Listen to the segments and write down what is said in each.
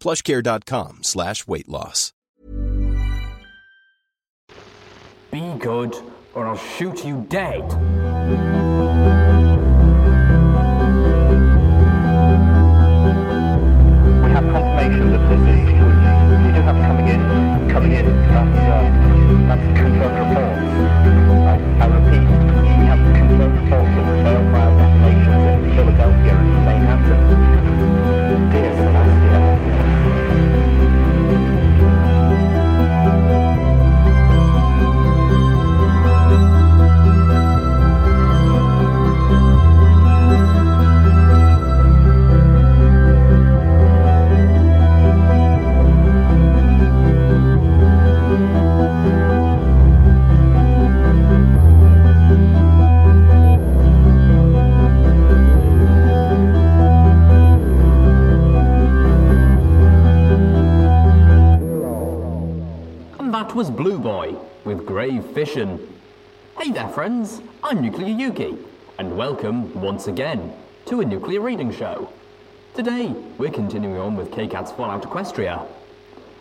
plushcare.com slash weight loss. Be good, or I'll shoot you dead. We have confirmation that this is you do have coming in, coming in. That's, uh, that's confirmed report. Was Bloo Boi with Grave Fission. Hey there, friends. I'm Nuclear Yuki, and welcome once again to a nuclear reading show. Today, we're continuing on with Kkat's Fallout Equestria.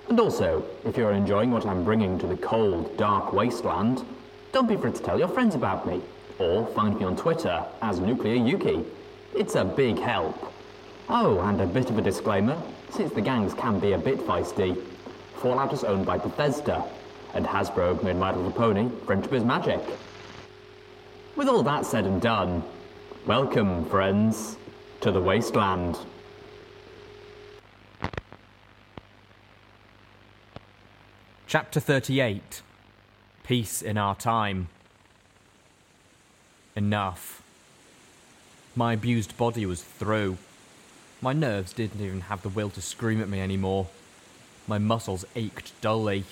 And also, if you're enjoying what I'm bringing to the cold, dark wasteland, don't be afraid to tell your friends about me, or find me on Twitter as Nuclear Yuki. It's a big help. Oh, and a bit of a disclaimer since the gangs can be a bit feisty, Fallout is owned by Bethesda, and Hasbro made My Little Pony Friendship is Magic. With all that said and done, welcome, friends, to the Wasteland. Chapter 38 Peace in Our Time. Enough. My abused body was through. My nerves didn't even have the will to scream at me anymore. My muscles ached dully.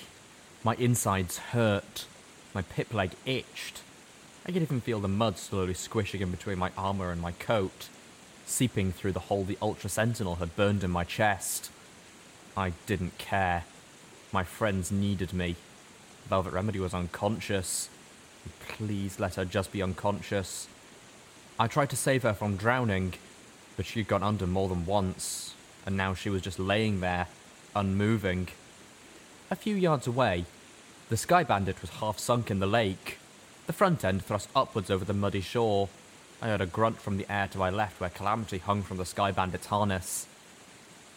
My insides hurt. My pip leg itched. I could even feel the mud slowly squishing in between my armor and my coat, seeping through the hole the Ultra Sentinel had burned in my chest. I didn't care. My friends needed me. Velvet Remedy was unconscious. Please let her just be unconscious. I tried to save her from drowning, but she'd gone under more than once, and now she was just laying there, unmoving. A few yards away, the Sky Bandit was half sunk in the lake, the front end thrust upwards over the muddy shore. I heard a grunt from the air to my left where Calamity hung from the Sky Bandit's harness.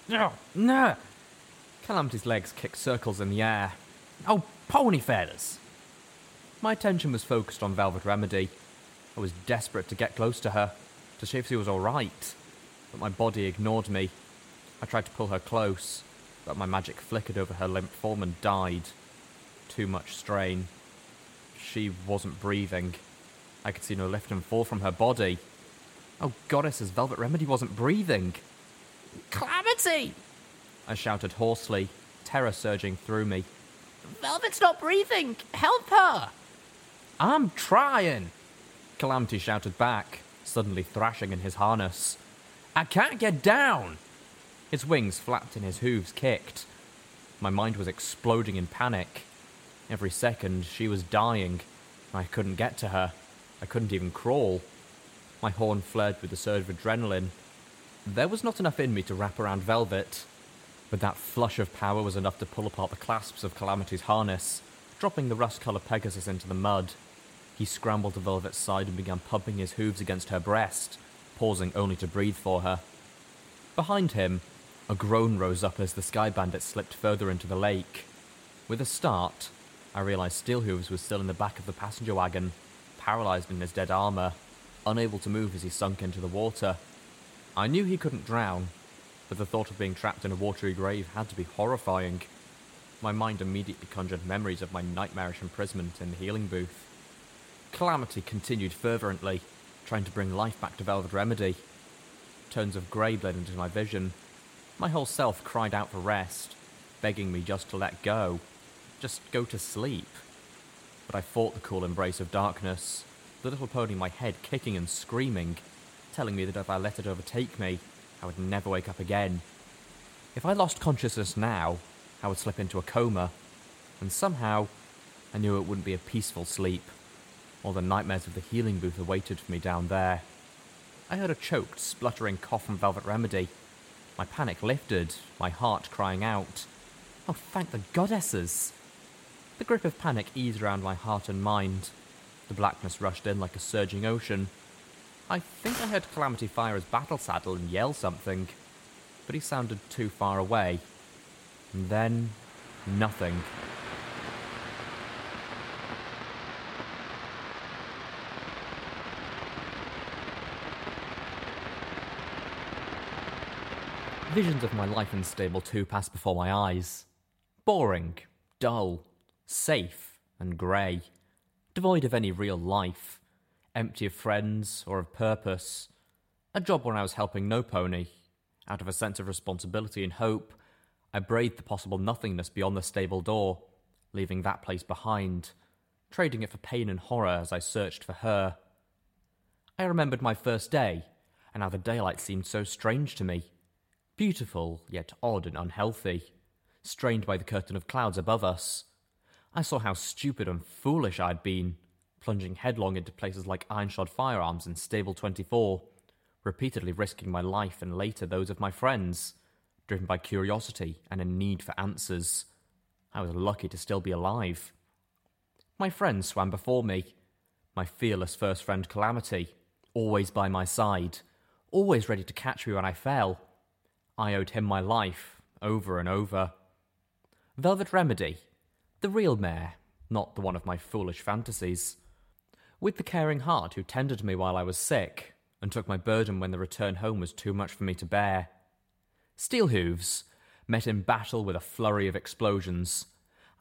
No, no! Calamity's legs kicked circles in the air. Oh, pony feathers! My attention was focused on Velvet Remedy. I was desperate to get close to her, to see if she was alright, but my body ignored me. I tried to pull her close, but my magic flickered over her limp form and died. Too much strain. She wasn't breathing. I could see no lift and fall from her body. Oh, goddesses, Velvet Remedy wasn't breathing. Calamity! I shouted hoarsely, terror surging through me. Velvet's not breathing! Help her! I'm trying! Calamity shouted back, suddenly thrashing in his harness. I can't get down! His wings flapped and his hooves kicked. My mind was exploding in panic. Every second, she was dying. I couldn't get to her. I couldn't even crawl. My horn flared with a surge of adrenaline. There was not enough in me to wrap around Velvet, but that flush of power was enough to pull apart the clasps of Calamity's harness, dropping the rust coloured Pegasus into the mud. He scrambled to Velvet's side and began pumping his hooves against her breast, pausing only to breathe for her. Behind him, a groan rose up as the Sky Bandit slipped further into the lake. With a start, I realised Steelhooves was still in the back of the passenger wagon, paralysed in his dead armour, unable to move as he sunk into the water. I knew he couldn't drown, but the thought of being trapped in a watery grave had to be horrifying. My mind immediately conjured memories of my nightmarish imprisonment in the healing booth. Calamity continued fervently, trying to bring life back to Velvet Remedy. Tones of grey bled into my vision. My whole self cried out for rest, begging me just to let go, just go to sleep. But I fought the cool embrace of darkness, the little pony in my head kicking and screaming, telling me that if I let it overtake me, I would never wake up again. If I lost consciousness now, I would slip into a coma, and somehow I knew it wouldn't be a peaceful sleep. All the nightmares of the healing booth awaited for me down there. I heard a choked, spluttering cough from Velvet Remedy. My panic lifted, my heart crying out, Oh, thank the goddesses! The grip of panic eased around my heart and mind. The blackness rushed in like a surging ocean. I think I heard Calamity fire his battle saddle and yell something, but he sounded too far away. And then, nothing. Visions of my life in Stable 2 passed before my eyes. Boring, dull, safe, and grey. Devoid of any real life. Empty of friends or of purpose. A job where I was helping no pony. Out of a sense of responsibility and hope, I braved the possible nothingness beyond the stable door, leaving that place behind, trading it for pain and horror as I searched for her. I remembered my first day, and how the daylight seemed so strange to me beautiful, yet odd and unhealthy, strained by the curtain of clouds above us. I saw how stupid and foolish I'd been, plunging headlong into places like Ironshod Firearms and Stable 24, repeatedly risking my life and later those of my friends, driven by curiosity and a need for answers. I was lucky to still be alive. My friends swam before me. My fearless first friend Calamity, always by my side, always ready to catch me when I fell. I owed him my life, over and over. Velvet Remedy, the real mare, not the one of my foolish fantasies. With the caring heart who tended me while I was sick, and took my burden when the return home was too much for me to bear. Steel Hooves, met in battle with a flurry of explosions.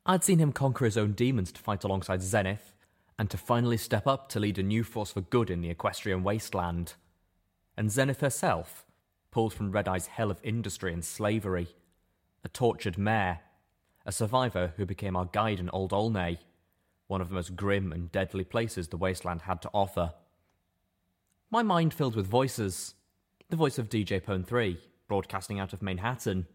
I'd seen him conquer his own demons to fight alongside Zenith, and to finally step up to lead a new force for good in the equestrian wasteland. And Zenith herself, pulled from Red Eye's hell of industry and slavery. A tortured mare. A survivor who became our guide in Old Olneigh, one of the most grim and deadly places the wasteland had to offer. My mind filled with voices. The voice of DJ Pon3, broadcasting out of Manehattan,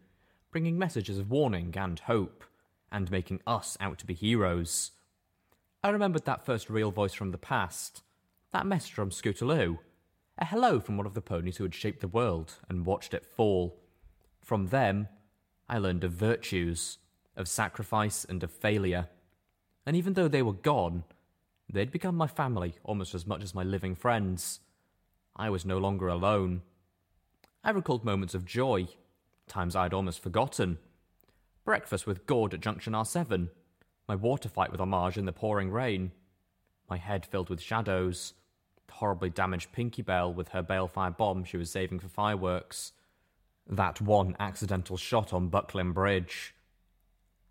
bringing messages of warning and hope, and making us out to be heroes. I remembered that first real voice from the past, that message from Scootaloo, a hello from one of the ponies who had shaped the world and watched it fall. From them, I learned of virtues, of sacrifice, and of failure. And even though they were gone, they'd become my family almost as much as my living friends. I was no longer alone. I recalled moments of joy, times I'd almost forgotten. Breakfast with Gord at Junction R7, my water fight with Homage in the pouring rain, my head filled with shadows horribly damaged Pinkie Belle with her balefire bomb she was saving for fireworks. That one accidental shot on Buckland Bridge.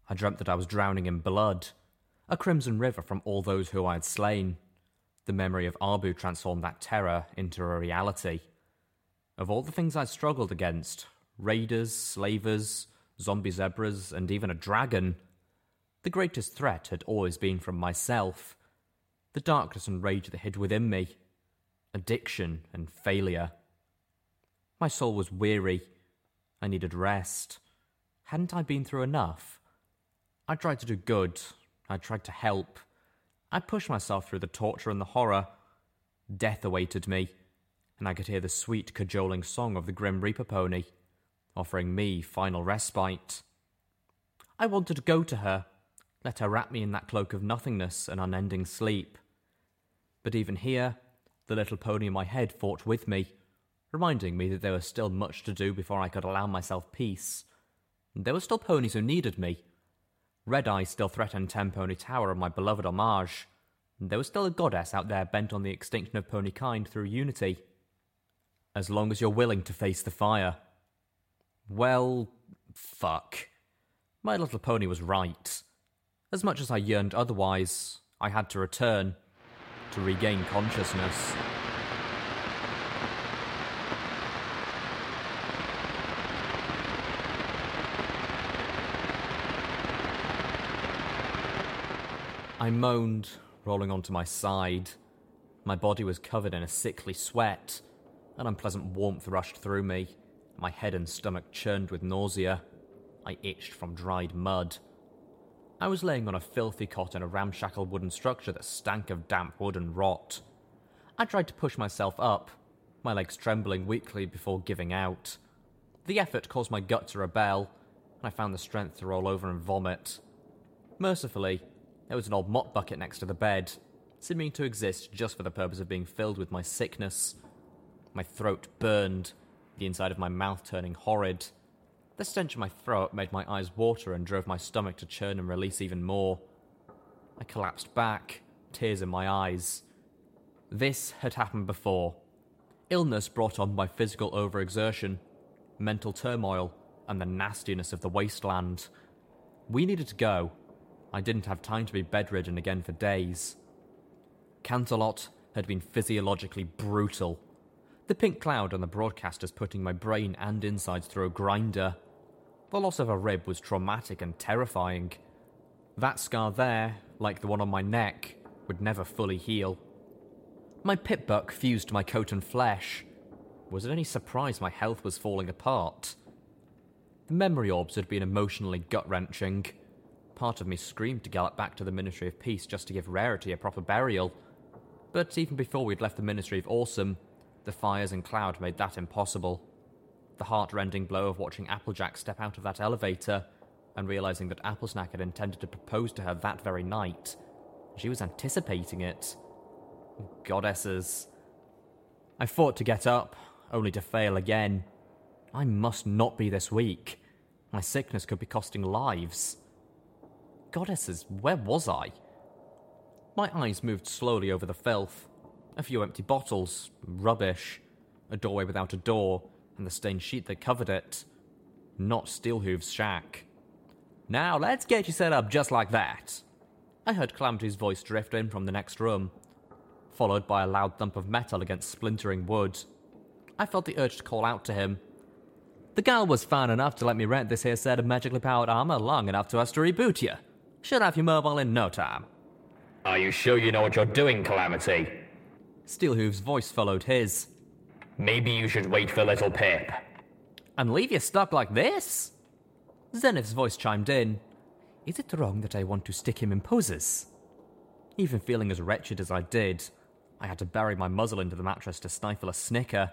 I dreamt that I was drowning in blood, a crimson river from all those who I had slain. The memory of Arbu transformed that terror into a reality. Of all the things I'd struggled against raiders, slavers, zombie zebras, and even a dragon the greatest threat had always been from myself. The darkness and rage that hid within me addiction, and failure. My soul was weary. I needed rest. Hadn't I been through enough? I tried to do good. I tried to help. I pushed myself through the torture and the horror. Death awaited me, and I could hear the sweet, cajoling song of the Grim Reaper pony, offering me final respite. I wanted to go to her, let her wrap me in that cloak of nothingness and unending sleep. But even here, the little pony in my head fought with me, reminding me that there was still much to do before I could allow myself peace. There were still ponies who needed me. Red Eye still threatened Ten Pony Tower and my beloved homage. There was still a goddess out there bent on the extinction of pony kind through unity. As long as you're willing to face the fire. Well, fuck. My little pony was right. As much as I yearned otherwise, I had to return to regain consciousness. I moaned, rolling onto my side. My body was covered in a sickly sweat. An unpleasant warmth rushed through me. My head and stomach churned with nausea. I itched from dried mud. I was laying on a filthy cot in a ramshackle wooden structure that stank of damp wood and rot. I tried to push myself up, my legs trembling weakly before giving out. The effort caused my gut to rebel, and I found the strength to roll over and vomit. Mercifully, there was an old mop bucket next to the bed, seeming to exist just for the purpose of being filled with my sickness. My throat burned, the inside of my mouth turning horrid. The stench in my throat made my eyes water and drove my stomach to churn and release even more. I collapsed back, tears in my eyes. This had happened before. Illness brought on by physical overexertion, mental turmoil, and the nastiness of the wasteland. We needed to go, I didn't have time to be bedridden again for days. Canterlot had been physiologically brutal. The pink cloud on the broadcasters putting my brain and insides through a grinder. The loss of a rib was traumatic and terrifying. That scar there, like the one on my neck, would never fully heal. My pip buck fused my coat and flesh. Was it any surprise my health was falling apart? The memory orbs had been emotionally gut wrenching. Part of me screamed to gallop back to the Ministry of Peace just to give Rarity a proper burial. But even before we'd left the Ministry of Awesome, the fires and cloud made that impossible. The heart-rending blow of watching Applejack step out of that elevator and realizing that Applesnack had intended to propose to her that very night. She was anticipating it. Goddesses. I fought to get up, only to fail again. I must not be this weak. My sickness could be costing lives. Goddesses, where was I? My eyes moved slowly over the filth. A few empty bottles, rubbish, a doorway without a door, and the stained sheet that covered it. Not Steelhooves' shack. Now let's get you set up just like that. I heard Calamity's voice drift in from the next room, followed by a loud thump of metal against splintering wood. I felt the urge to call out to him. The gal was fine enough to let me rent this here set of magically powered armor long enough to us to reboot you. Should have you mobile in no time. Are you sure you know what you're doing, Calamity? Steelhooves' voice followed his. Maybe you should wait for little Pip. And leave you stuck like this? Zenith's voice chimed in. Is it wrong that I want to stick him in poses? Even feeling as wretched as I did, I had to bury my muzzle into the mattress to stifle a snicker.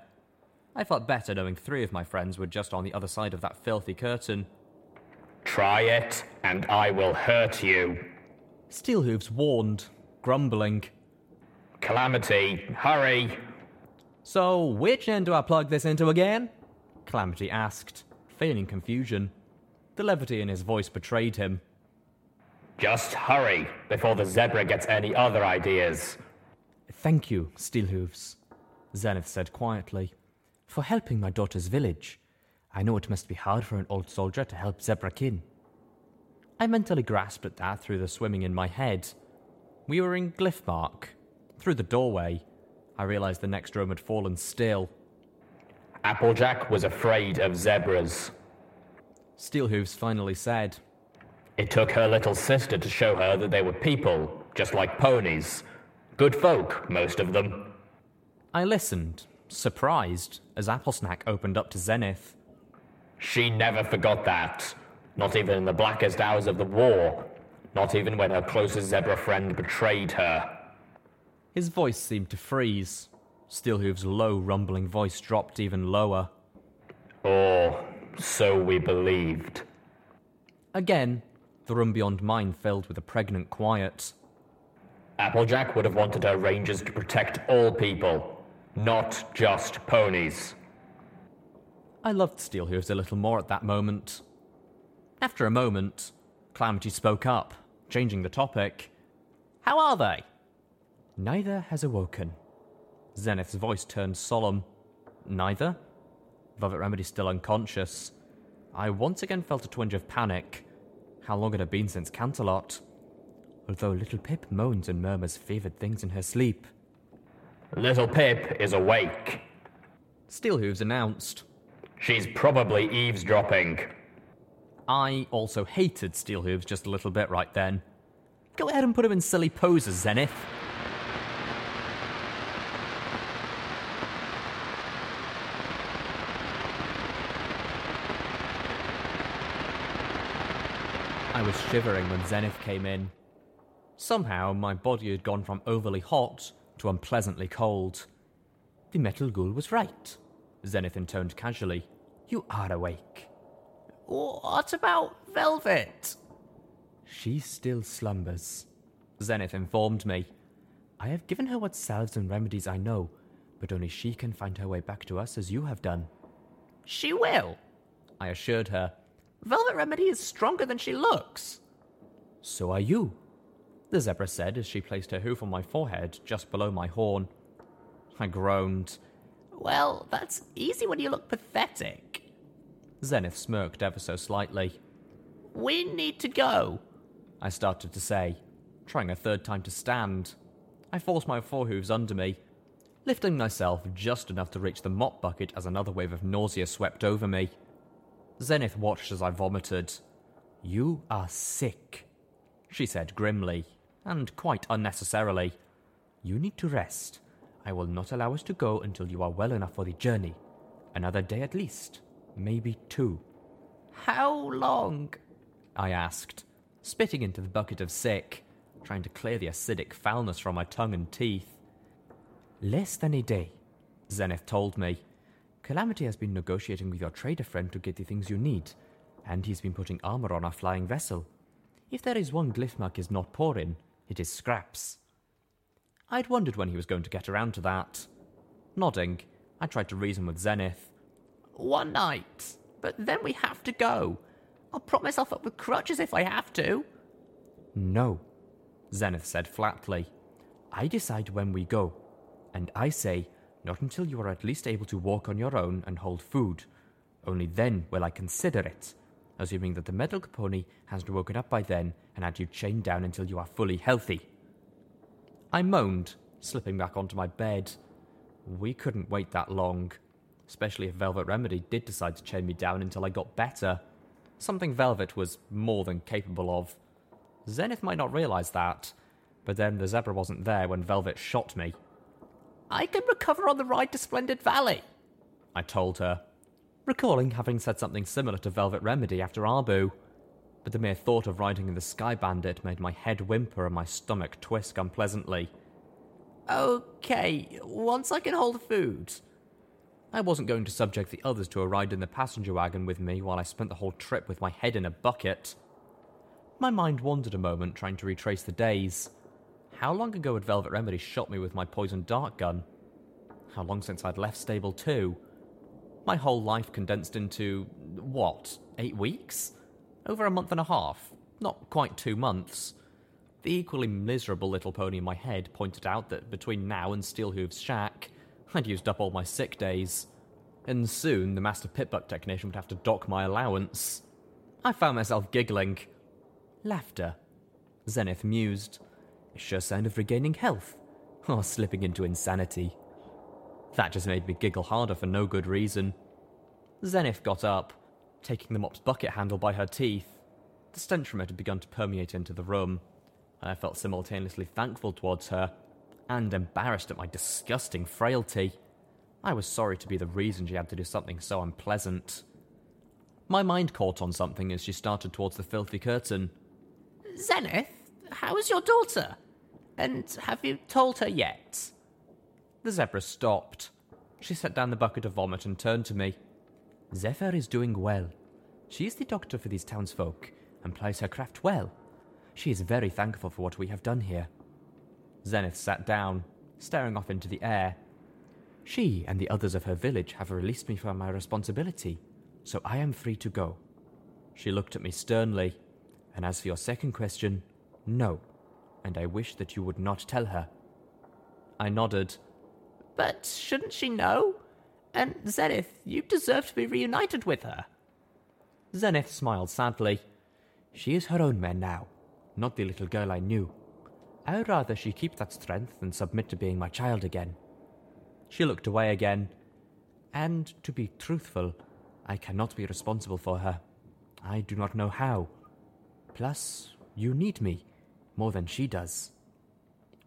I felt better knowing three of my friends were just on the other side of that filthy curtain. Try it, and I will hurt you. Steelhooves warned, grumbling. Calamity, hurry! So, which end do I plug this into again? Calamity asked, feigning confusion. The levity in his voice betrayed him. Just hurry before the zebra gets any other ideas. Thank you, Steelhooves, Zenith said quietly, for helping my daughter's village. I know it must be hard for an old soldier to help zebra kin. I mentally grasped at that through the swimming in my head. We were in Glyphmark. Through the doorway, I realized the next room had fallen still. Applejack was afraid of zebras. Steelhooves finally said, It took her little sister to show her that they were people, just like ponies. Good folk, most of them. I listened, surprised, as Applesnack opened up to Zenith. She never forgot that. Not even in the blackest hours of the war, Not even when her closest zebra friend betrayed her. His voice seemed to freeze. Steelhooves' low, rumbling voice dropped even lower. Or so we believed. Again, the room beyond mine filled with a pregnant quiet. Applejack would have wanted her rangers to protect all people, not just ponies. I loved Steelhooves a little more at that moment. After a moment, Calamity spoke up, changing the topic. How are they? Neither has awoken. Zenith's voice turned solemn. Neither? Velvet Remedy still unconscious. I once again felt a twinge of panic. How long had it had been since Canterlot? Although little Pip moans and murmurs favoured things in her sleep. Little Pip is awake. Steelhooves announced. She's probably eavesdropping. I also hated Steelhooves just a little bit right then. Go ahead and put him in silly poses, Zenith. Shivering when Zenith came in. Somehow, my body had gone from overly hot to unpleasantly cold. The metal ghoul was right, Zenith intoned casually. You are awake. What about Velvet? She still slumbers, Zenith informed me. I have given her what salves and remedies I know, but only she can find her way back to us as you have done. She will, I assured her. Velvet Remedy is stronger than she looks. So are you, the zebra said as she placed her hoof on my forehead just below my horn. I groaned. Well, that's easy when you look pathetic. Zenith smirked ever so slightly. We need to go, I started to say, trying a third time to stand. I forced my forehooves under me, lifting myself just enough to reach the mop bucket as another wave of nausea swept over me. Zenith watched as I vomited. You are sick, she said grimly, and quite unnecessarily. You need to rest. I will not allow us to go until you are well enough for the journey. Another day at least, maybe two. How long? I asked, spitting into the bucket of sick, trying to clear the acidic foulness from my tongue and teeth. Less than a day, Zenith told me. Calamity has been negotiating with your trader friend to get the things you need, and he's been putting armor on our flying vessel. If there is one glyphmark is not pouring, it is scraps. I'd wondered when he was going to get around to that. Nodding, I tried to reason with Zenith. One night, but then we have to go. I'll prop myself up with crutches if I have to. No, Zenith said flatly. I decide when we go, and I say not until you are at least able to walk on your own and hold food. Only then will I consider it, assuming that the medical pony hasn't woken up by then and had you chained down until you are fully healthy. I moaned, slipping back onto my bed. We couldn't wait that long, especially if Velvet Remedy did decide to chain me down until I got better. Something Velvet was more than capable of. Zenith might not realize that, but then the zebra wasn't there when Velvet shot me. I can recover on the ride to Splendid Valley, I told her, recalling having said something similar to Velvet Remedy after Arbu. But the mere thought of riding in the Sky Bandit made my head whimper and my stomach twist unpleasantly. Okay, once I can hold food. I wasn't going to subject the others to a ride in the passenger wagon with me while I spent the whole trip with my head in a bucket. My mind wandered a moment trying to retrace the days. How long ago had Velvet Remedy shot me with my poison dart gun? How long since I'd left Stable 2? My whole life condensed into, what, eight weeks? Over a month and a half. Not quite two months. The equally miserable little pony in my head pointed out that between now and Steelhooves' shack, I'd used up all my sick days. And soon the Master PipBuck technician would have to dock my allowance. I found myself giggling. Laughter. Zenith mused. A sure sign of regaining health, or slipping into insanity. That just made me giggle harder for no good reason. Zenith got up, taking the mop's bucket handle by her teeth. The stench from it had begun to permeate into the room, and I felt simultaneously thankful towards her and embarrassed at my disgusting frailty. I was sorry to be the reason she had to do something so unpleasant. My mind caught on something as she started towards the filthy curtain. Zenith, how is your daughter? And have you told her yet? The zebra stopped. She set down the bucket of vomit and turned to me. Zephyr is doing well. She is the doctor for these townsfolk and plies her craft well. She is very thankful for what we have done here. Zenith sat down, staring off into the air. She and the others of her village have released me from my responsibility, so I am free to go. She looked at me sternly, and as for your second question, no, and I wish that you would not tell her. I nodded. But shouldn't she know? And Zenith, you deserve to be reunited with her. Zenith smiled sadly. She is her own man now, not the little girl I knew. I'd rather she keep that strength than submit to being my child again. She looked away again. And to be truthful, I cannot be responsible for her. I do not know how. Plus, you need me more than she does.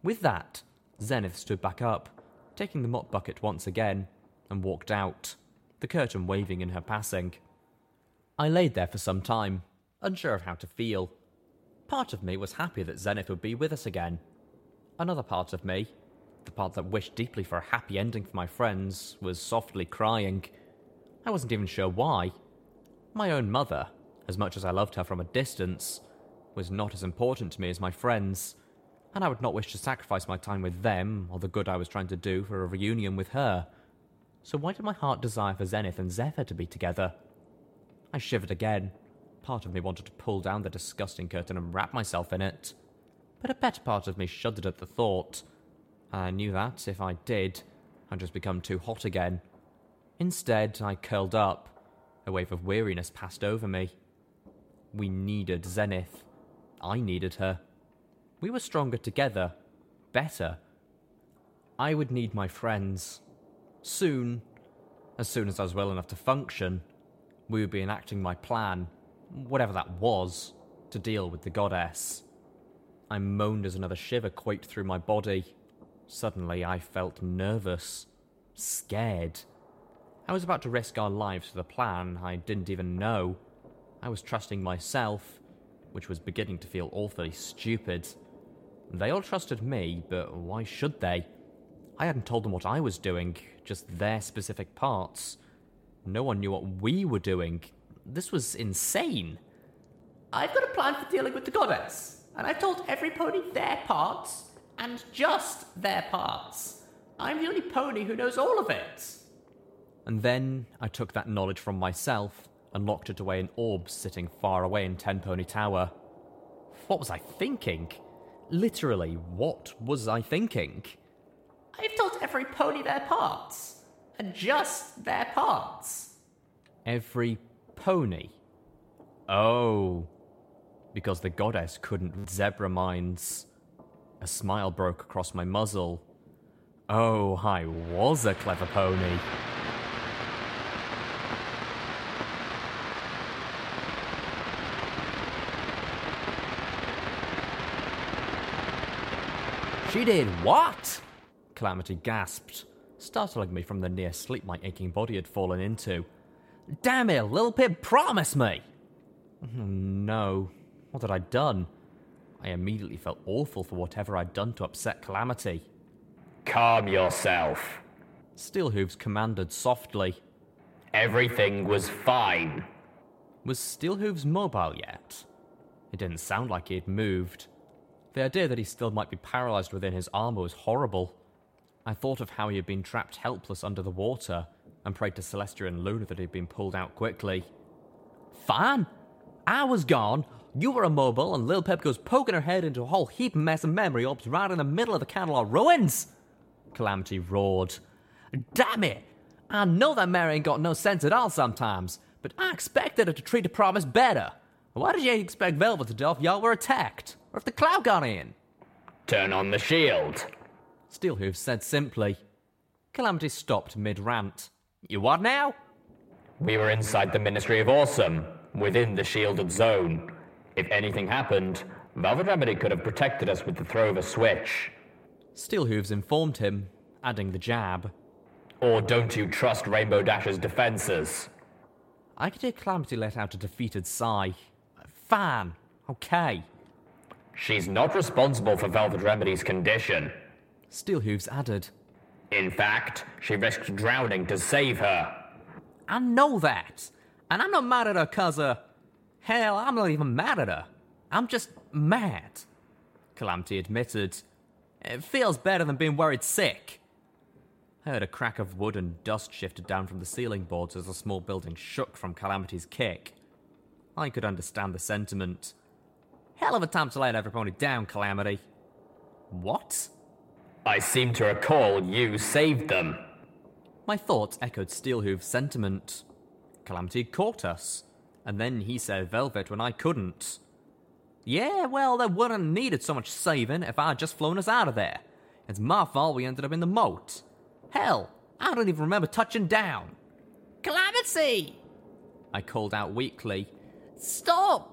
With that, Zenith stood back up, taking the mop bucket once again, and walked out, the curtain waving in her passing. I laid there for some time, unsure of how to feel. Part of me was happy that Zenith would be with us again. Another part of me, the part that wished deeply for a happy ending for my friends, was softly crying. I wasn't even sure why. My own mother, as much as I loved her from a distance, was not as important to me as my friends, and I would not wish to sacrifice my time with them or the good I was trying to do for a reunion with her. So why did my heart desire for Zenith and Zephyr to be together? I shivered again. Part of me wanted to pull down the disgusting curtain and wrap myself in it, but a better part of me shuddered at the thought. I knew that, if I did, I'd just become too hot again. Instead, I curled up. A wave of weariness passed over me. We needed Zenith. I needed her. We were stronger together. Better. I would need my friends. Soon, as soon as I was well enough to function, we would be enacting my plan, whatever that was, to deal with the goddess. I moaned as another shiver quaked through my body. Suddenly, I felt nervous, scared. I was about to risk our lives for the plan I didn't even know. I was trusting myself, which was beginning to feel awfully stupid. They all trusted me, but why should they? I hadn't told them what I was doing, just their specific parts. No one knew what we were doing. This was insane. I've got a plan for dealing with the goddess, and I've told every pony their parts, and just their parts. I'm the only pony who knows all of it. And then I took that knowledge from myself and locked it away in orbs sitting far away in Ten Pony Tower. What was I thinking? Literally, what was I thinking? I've told every pony their parts, and just their parts. Every pony? Oh, because the goddess couldn't read zebra minds. A smile broke across my muzzle. Oh, I was a clever pony. She did what? Calamity gasped, startling me from the near sleep my aching body had fallen into. Damn it, Lil Pip, promise me! Hmm, no. What had I done? I immediately felt awful for whatever I'd done to upset Calamity. Calm yourself. Steelhooves commanded softly. Everything was fine. Was Steelhooves mobile yet? It didn't sound like he had moved. The idea that he still might be paralyzed within his armor was horrible. I thought of how he had been trapped helpless under the water and prayed to Celestia and Luna that he had been pulled out quickly. Fine. I was gone. You were immobile, and Lil Pip goes poking her head into a whole heap mess of memory orbs right in the middle of the Canterlot ruins. Calamity roared. Damn it! I know that Mary ain't got no sense at all sometimes, but I expected her to treat the promise better. Why did you expect Velvet to do if y'all were attacked? Or if the cloud in? Turn on the shield. Steelhooves said simply. Calamity stopped mid rant. You what now? We were inside the Ministry of Awesome, within the shielded zone. If anything happened, Velvet Remedy could have protected us with the throw of a switch. Steelhooves informed him, adding the jab. Or don't you trust Rainbow Dash's defenses? I could hear Calamity let out a defeated sigh. Fine. Okay. She's not responsible for Velvet Remedy's condition. Steelhooves added. In fact, she risked drowning to save her. I know that. And I'm not mad at her cause uh hell, I'm not even mad at her. I'm just mad. Calamity admitted. It feels better than being worried sick. I heard a crack of wood and dust shifted down from the ceiling boards as the small building shook from Calamity's kick. I could understand the sentiment. Hell of a time to let everybody down, Calamity. What? I seem to recall you saved them. My thoughts echoed Steelhoof's sentiment. Calamity caught us, and then he said Velvet when I couldn't. Yeah, well, there wouldn't have needed so much saving if I'd just flown us out of there. It's my fault we ended up in the moat. Hell, I don't even remember touching down. Calamity! I called out weakly. Stop!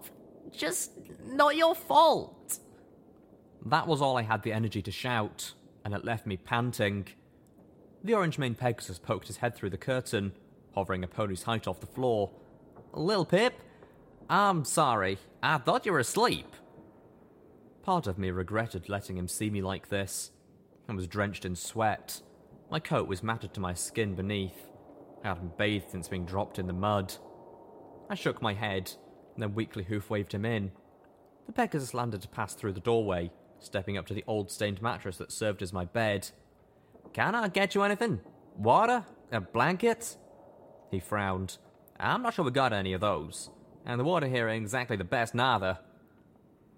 Just not your fault. That was all I had the energy to shout, and it left me panting. The orange maned Pegasus poked his head through the curtain, hovering a pony's height off the floor. Lil Pip, I'm sorry. I thought you were asleep. Part of me regretted letting him see me like this. I was drenched in sweat. My coat was matted to my skin beneath. I hadn't bathed since being dropped in the mud. I shook my head, then weakly hoof waved him in. The Pegasus landed to pass through the doorway, stepping up to the old stained mattress that served as my bed. Can I get you anything? Water? A blanket? He frowned. I'm not sure we got any of those, and the water here ain't exactly the best neither.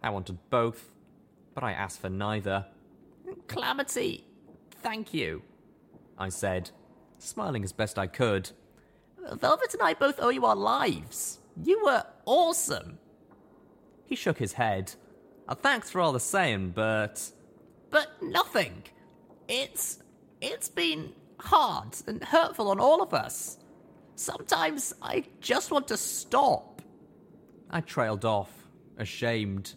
I wanted both, but I asked for neither. Calamity, thank you, I said, smiling as best I could. Velvet and I both owe you our lives. You were awesome. He shook his head. Thanks for all the same, but. But nothing. It's. It's been hard and hurtful on all of us. Sometimes I just want to stop. I trailed off, ashamed.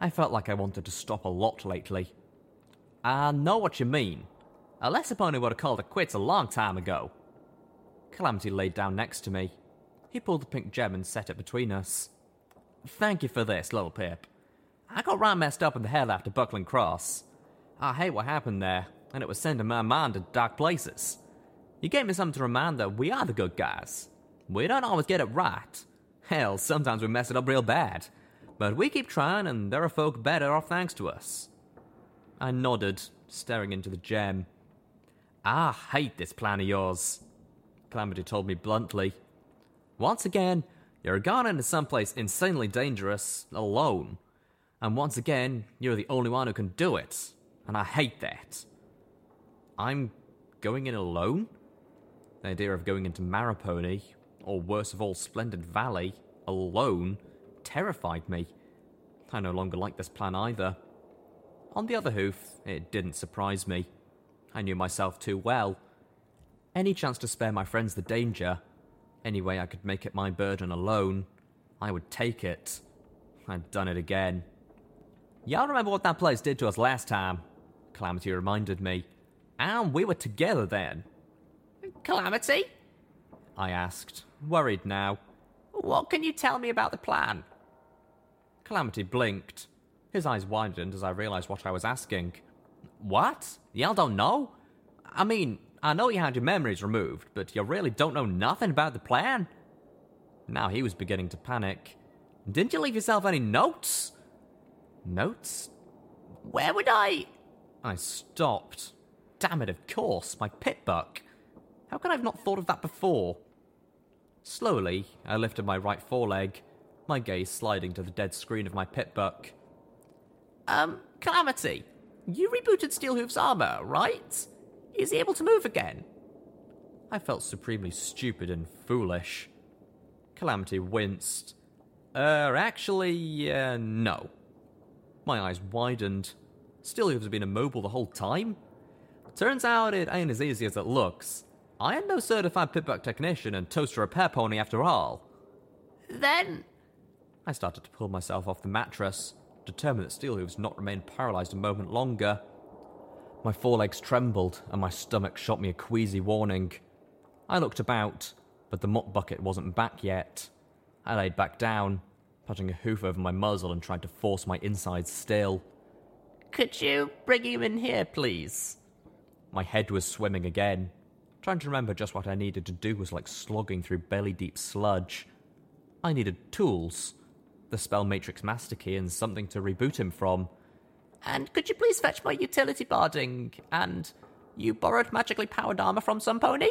I felt like I wanted to stop a lot lately. I know what you mean. Unless Lepone would have called it quits a long time ago. Calamity laid down next to me. He pulled the pink gem and set it between us. Thank you for this, little Pip. I got right messed up in the head after Buckling Cross. I hate what happened there, and it was sending my mind to dark places. You gave me something to remind that we are the good guys. We don't always get it right. Hell, sometimes we mess it up real bad. But we keep trying, and there are folk better off thanks to us. I nodded, staring into the gem. I hate this plan of yours, Calamity told me bluntly. Once again, you're gone into someplace insanely dangerous, alone. And once again, you're the only one who can do it. And I hate that. I'm going in alone? The idea of going into Maripony, or worst of all, Splendid Valley, alone, terrified me. I no longer liked this plan either. On the other hoof, it didn't surprise me. I knew myself too well. Any chance to spare my friends the danger, any way I could make it my burden alone, I would take it. I'd done it again. Y'all remember what that place did to us last time? Calamity reminded me. And we were together then. Calamity? I asked, worried now. What can you tell me about the plan? Calamity blinked. His eyes widened as I realized what I was asking. What? Y'all don't know? I mean, I know you had your memories removed, but you really don't know nothing about the plan? Now he was beginning to panic. Didn't you leave yourself any notes? Notes? Where would I? I stopped. Damn it, of course, my PipBuck. How could I have not thought of that before? Slowly, I lifted my right foreleg, my gaze sliding to the dead screen of my PipBuck. Um, Calamity, you rebooted Steelhoof's armor, right? Is he able to move again? I felt supremely stupid and foolish. Calamity winced. Er, uh, actually, uh, no. My eyes widened. Still, Steelhoof's been immobile the whole time? Turns out it ain't as easy as it looks. I am no certified PipBuck technician and toaster repair pony after all. Then. I started to pull myself off the mattress, determined that Steelhooves not remain paralyzed a moment longer. My forelegs trembled, and my stomach shot me a queasy warning. I looked about, but the mop bucket wasn't back yet. I laid back down, putting a hoof over my muzzle and tried to force my insides still. Could you bring him in here, please? My head was swimming again. Trying to remember just what I needed to do was like slogging through belly deep sludge. I needed tools the spell matrix master key and something to reboot him from. And could you please fetch my utility barding? And you borrowed magically powered armor from some pony?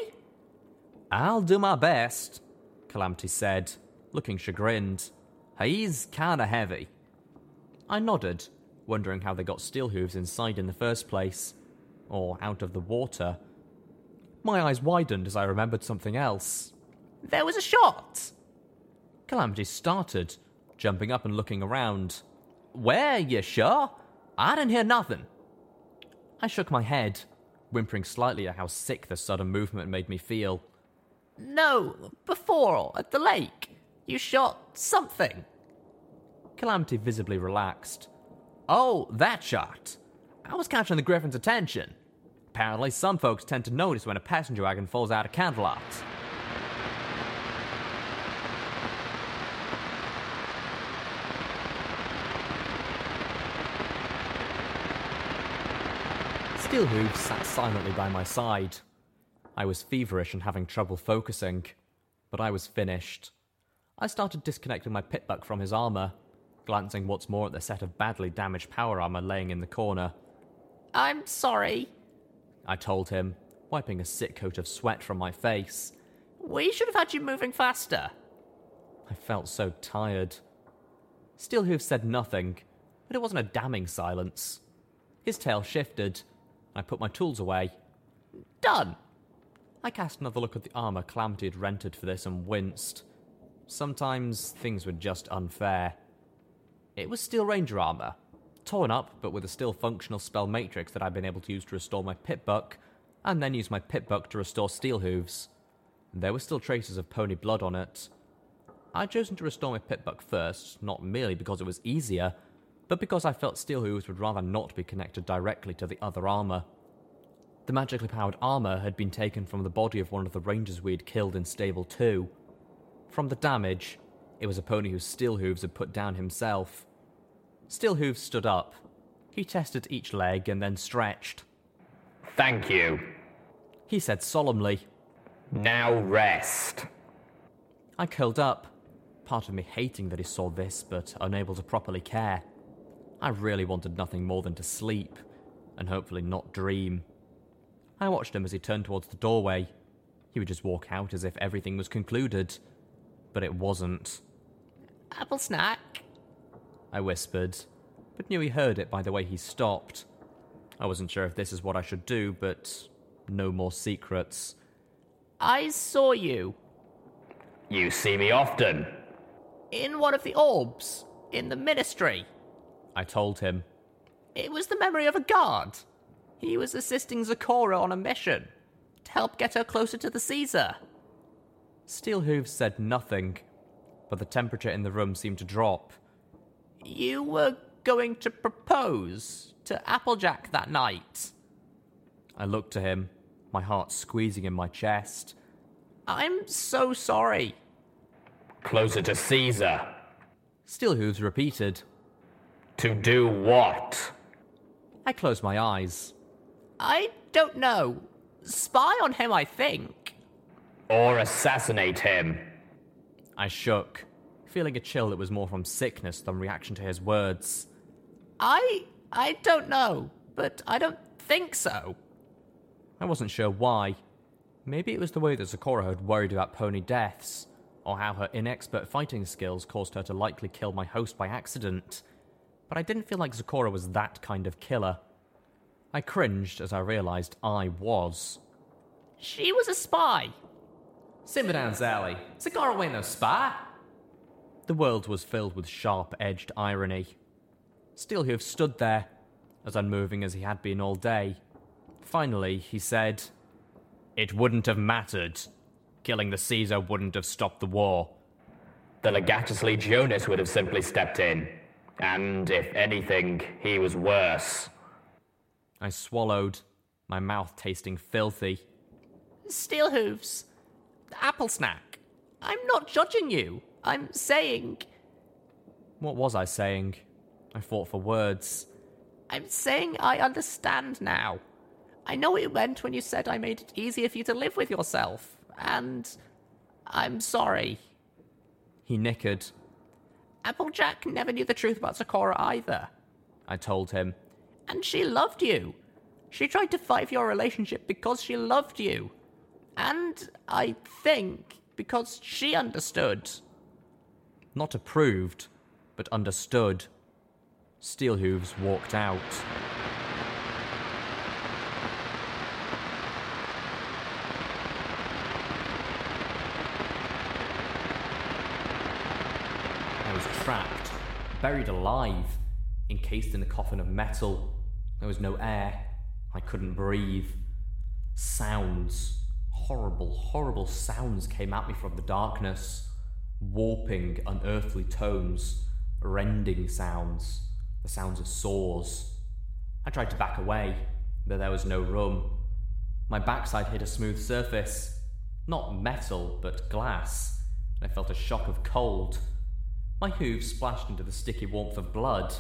I'll do my best, Calamity said, looking chagrined. He's kinda heavy. I nodded, wondering how they got steel hooves inside in the first place, or out of the water. My eyes widened as I remembered something else. There was a shot! Calamity started, jumping up and looking around. Where, you sure? I didn't hear nothing. I shook my head, whimpering slightly at how sick the sudden movement made me feel. No, before, at the lake. You shot something. Calamity visibly relaxed. Oh, that shot. I was catching the griffin's attention. Apparently, some folks tend to notice when a passenger wagon falls out of Canterlot. Steelhooves sat silently by my side. I was feverish and having trouble focusing, but I was finished. I started disconnecting my PipBuck from his armour, glancing once more at the set of badly damaged power armour laying in the corner. I'm sorry, I told him, wiping a sick coat of sweat from my face. We should have had you moving faster. I felt so tired. Steelhooves said nothing, but it wasn't a damning silence. His tail shifted, I put my tools away. Done! I cast another look at the armour Calamity had rented for this and winced. Sometimes things were just unfair. It was Steel Ranger armour, torn up but with a still functional spell matrix that I'd been able to use to restore my PipBuck, and then use my PipBuck to restore Steelhooves. There were still traces of pony blood on it. I'd chosen to restore my PipBuck first, not merely because it was easier, but because I felt Steelhooves would rather not be connected directly to the other armour. The magically powered armour had been taken from the body of one of the rangers we had killed in Stable 2. From the damage, it was a pony whose Steelhooves had put down himself. Steelhooves stood up. He tested each leg and then stretched. Thank you. He said solemnly. Now rest. I curled up, part of me hating that he saw this but unable to properly care. I really wanted nothing more than to sleep, and hopefully not dream. I watched him as he turned towards the doorway. He would just walk out as if everything was concluded. But it wasn't. Applesnack? I whispered, but knew he heard it by the way he stopped. I wasn't sure if this is what I should do, but no more secrets. I saw you. You see me often. In one of the orbs, in the ministry. I told him. It was the memory of a guard. He was assisting Zecora on a mission to help get her closer to the Caesar. Steelhooves said nothing, but the temperature in the room seemed to drop. You were going to propose to Applejack that night. I looked to him, my heart squeezing in my chest. I'm so sorry. Closer to Caesar. Steelhooves repeated. To do what? I closed my eyes. I don't know. Spy on him, I think. Or assassinate him. I shook, feeling a chill that was more from sickness than reaction to his words. I. I don't know, but I don't think so. I wasn't sure why. Maybe it was the way that Zecora had worried about pony deaths, or how her inexpert fighting skills caused her to likely kill my host by accident but I didn't feel like Zecora was that kind of killer. I cringed as I realized I was. She was a spy. Simmer down, Zally. Zecora ain't no spy. The world was filled with sharp edged irony. Steelhoof stood there, as unmoving as he had been all day. Finally, he said, It wouldn't have mattered. Killing the Caesar wouldn't have stopped the war. The Legatus Legionis would have simply stepped in. And if anything, he was worse. I swallowed, my mouth tasting filthy. Steelhooves. Apple snack. I'm not judging you. I'm saying. What was I saying? I fought for words. I'm saying I understand now. I know what you meant when you said I made it easier for you to live with yourself, and I'm sorry. He nickered. Applejack never knew the truth about Zecora either, I told him. and she loved you. She tried to fight for your relationship because she loved you. And I think because she understood. Not approved, but understood. Steelhooves walked out. I was trapped, buried alive, encased in a coffin of metal. There was no air. I couldn't breathe. Sounds, horrible, horrible sounds came at me from the darkness. Warping, unearthly tones, rending sounds, the sounds of saws. I tried to back away, but there was no room. My backside hit a smooth surface. Not metal, but glass, and I felt a shock of cold. My hooves splashed into the sticky warmth of blood.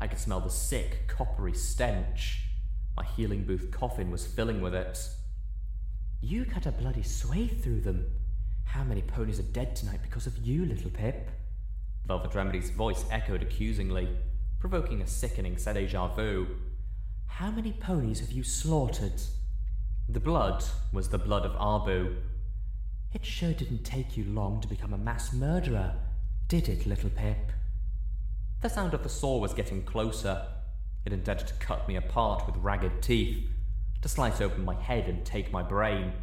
I could smell the sick, coppery stench. My healing booth coffin was filling with it. You cut a bloody swathe through them. How many ponies are dead tonight because of you, Littlepip? Velvet Remedy's voice echoed accusingly, provoking a sickening deja vu. How many ponies have you slaughtered? The blood was the blood of Arbu. It sure didn't take you long to become a mass murderer, did it, Littlepip? The sound of the saw was getting closer. It intended to cut me apart with ragged teeth, to slice open my head and take my brain.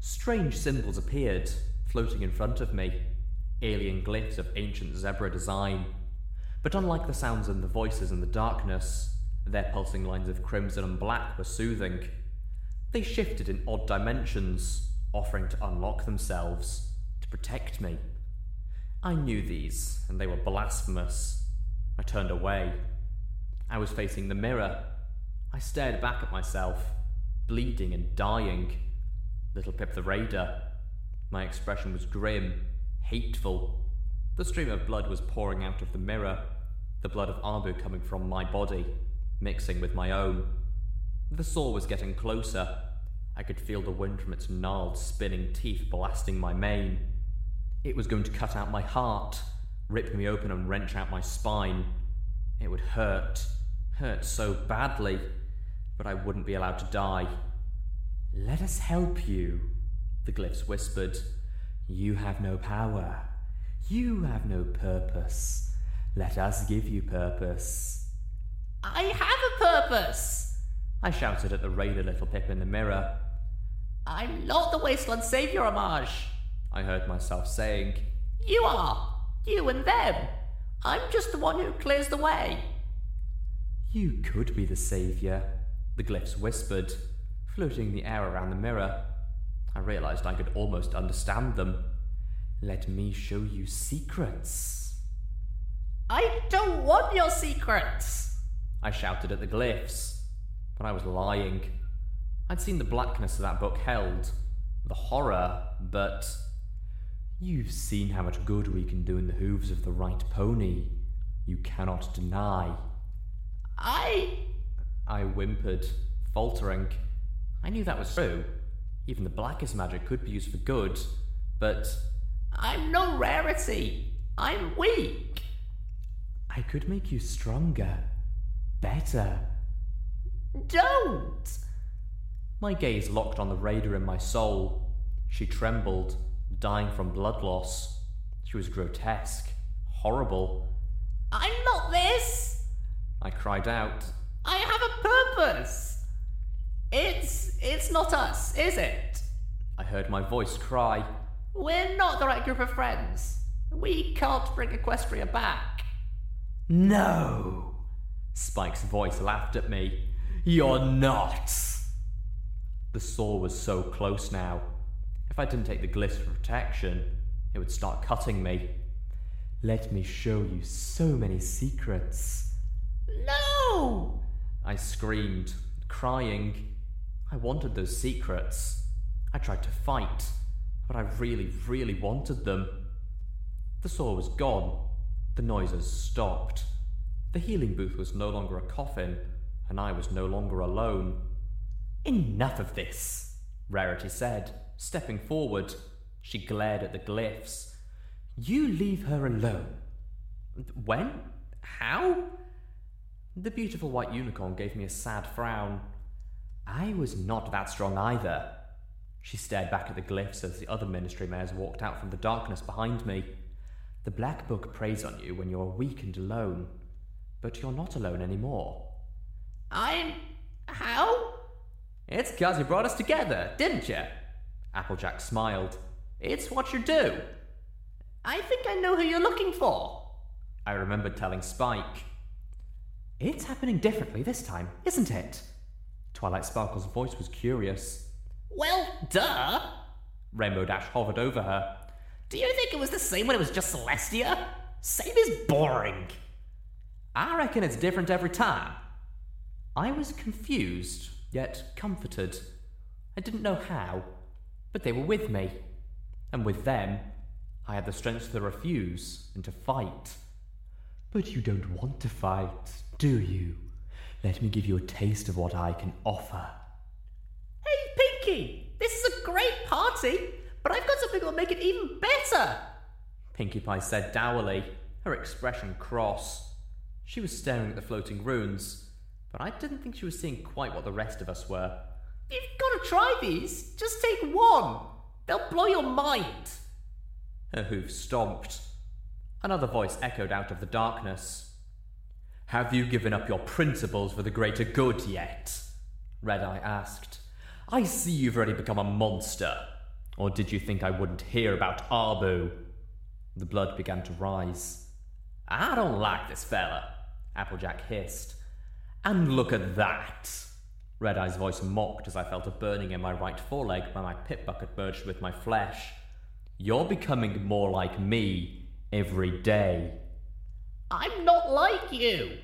Strange symbols appeared, floating in front of me, alien glyphs of ancient zebra design. But unlike the sounds and the voices in the darkness, their pulsing lines of crimson and black were soothing. They shifted in odd dimensions, offering to unlock themselves, to protect me. I knew these, and they were blasphemous. I turned away. I was facing the mirror. I stared back at myself, bleeding and dying. Littlepip the Raider. My expression was grim, hateful. The stream of blood was pouring out of the mirror, the blood of Arbu coming from my body, mixing with my own. The saw was getting closer. I could feel the wind from its gnarled, spinning teeth blasting my mane. It was going to cut out my heart, rip me open and wrench out my spine. It would hurt, hurt so badly, but I wouldn't be allowed to die. Let us help you, the glyphs whispered. You have no power. You have no purpose. Let us give you purpose. I have a purpose! I shouted at the raider Littlepip in the mirror. I'm not the Wasteland Savior Homage. I heard myself saying. You are. You and them. I'm just the one who clears the way. You could be the saviour, the glyphs whispered, floating in the air around the mirror. I realized I could almost understand them. Let me show you secrets. I don't want your secrets. I shouted at the glyphs, but I was lying. I'd seen the blackness of that book held, the horror, but. You've seen how much good we can do in the hooves of the right pony. You cannot deny. I. I whimpered, faltering. I knew that was true. Even the blackest magic could be used for good, but I'm no rarity. I'm weak. I could make you stronger, better. Don't! My gaze locked on the raider in my soul. She trembled, dying from blood loss. She was grotesque, horrible. I'm not this! I cried out. I have a purpose! It's. it's not us, is it? I heard my voice cry. We're not the right group of friends. We can't bring Equestria back. No! Spike's voice laughed at me. You're not! The saw was so close now. If I didn't take the glyphs for protection, it would start cutting me. Let me show you so many secrets. No! I screamed, crying. I wanted those secrets. I tried to fight, but I really, really wanted them. The saw was gone. The noises stopped. The healing booth was no longer a coffin, and I was no longer alone. Enough of this, Rarity said, stepping forward. She glared at the glyphs. You leave her alone. When? How? The beautiful white unicorn gave me a sad frown. I was not that strong either. She stared back at the glyphs as the other Ministry Mares walked out from the darkness behind me. The Black Book preys on you when you're weak and alone, but you're not alone anymore. I'm. How? It's because you brought us together, didn't you? Applejack smiled. It's what you do. I think I know who you're looking for. I remembered telling Spike. It's happening differently this time, isn't it? Twilight Sparkle's voice was curious. Well, duh. Rainbow Dash hovered over her. Do you think it was the same when it was just Celestia? Same is boring. I reckon it's different every time. I was confused, yet comforted. I didn't know how, but they were with me. And with them, I had the strength to refuse and to fight. But you don't want to fight, do you? Let me give you a taste of what I can offer. Hey, Pinkie! This is a great party, but I've got something that'll make it even better! Pinkie Pie said dourly, her expression cross. She was staring at the floating runes, but I didn't think she was seeing quite what the rest of us were. You've got to try these. Just take one. They'll blow your mind. Her hoof stomped. Another voice echoed out of the darkness. Have you given up your principles for the greater good yet? Red Eye asked. I see you've already become a monster. Or did you think I wouldn't hear about Arbu? The blood began to rise. I don't like this fella, Applejack hissed. And look at that! Red Eye's voice mocked as I felt a burning in my right foreleg where my PipBuck merged with my flesh. You're becoming more like me every day. I'm not like you.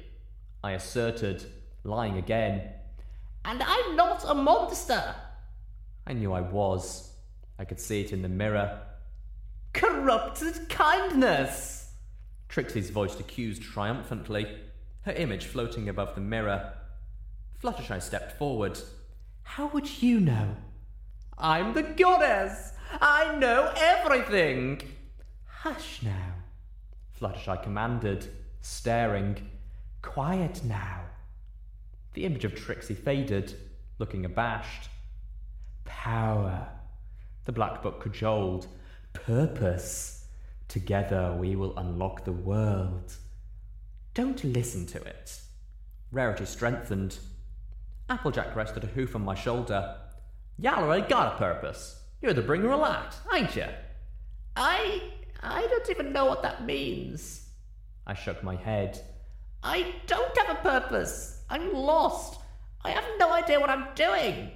I asserted, lying again. And I'm not a monster. I knew I was. I could see it in the mirror. Corrupted kindness! Trixie's voice accused triumphantly, her image floating above the mirror. Fluttershy stepped forward. How would you know? I'm the goddess! I know everything! Hush now, Fluttershy commanded, staring. Quiet now. The image of Trixie faded, looking abashed. Power, the Black Book cajoled. Purpose. Together we will unlock the world. Don't listen to it. Rarity strengthened. Applejack rested a hoof on my shoulder. Y'all already got a purpose. You're the bringer of light, ain't you? I. I don't even know what that means. I shook my head. I don't have a purpose. I'm lost. I have no idea what I'm doing.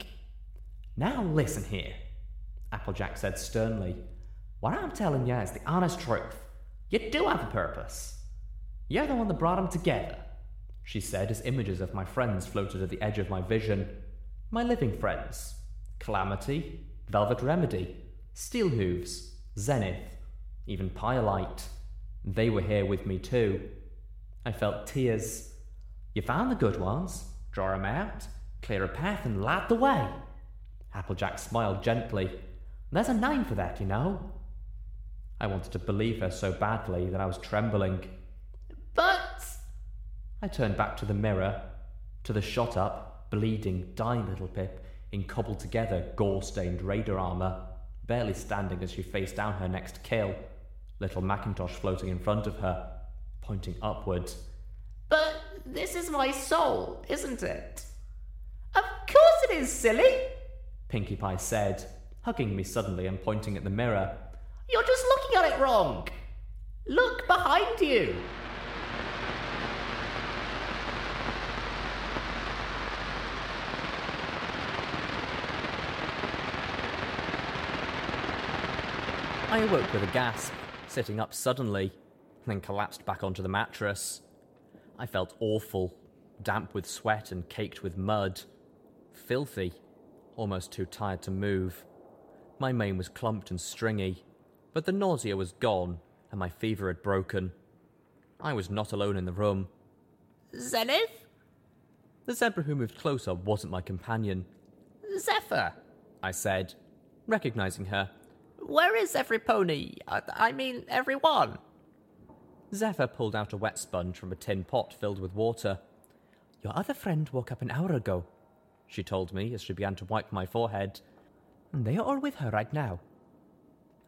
Now listen here, Applejack said sternly. What I'm telling you is the honest truth. You do have a purpose. You're the one that brought them together, she said as images of my friends floated at the edge of my vision. My living friends Calamity, Velvet Remedy, Steelhooves, Zenith, even Pyrelight. They were here with me too. I felt tears. You found the good ones, draw 'em out, clear a path, and light the way. Applejack smiled gently. There's a name for that, you know. I wanted to believe her so badly that I was trembling. I turned back to the mirror, to the shot up, bleeding, dying Littlepip in cobbled together, gore stained raider armour, barely standing as she faced down her next kill, little Macintosh floating in front of her, pointing upwards. But this is my soul, isn't it? Of course it is, silly! Pinkie Pie said, hugging me suddenly and pointing at the mirror. You're just looking at it wrong. Look behind you. I awoke with a gasp, sitting up suddenly, then collapsed back onto the mattress. I felt awful, damp with sweat and caked with mud. Filthy, almost too tired to move. My mane was clumped and stringy, but the nausea was gone and my fever had broken. I was not alone in the room. Zenith? The zebra who moved closer wasn't my companion, Zephyr? I said, recognizing her. Where is every pony? I, I mean, everyone. Zephyr pulled out a wet sponge from a tin pot filled with water. Your other friend woke up an hour ago, she told me as she began to wipe my forehead. And they are all with her right now.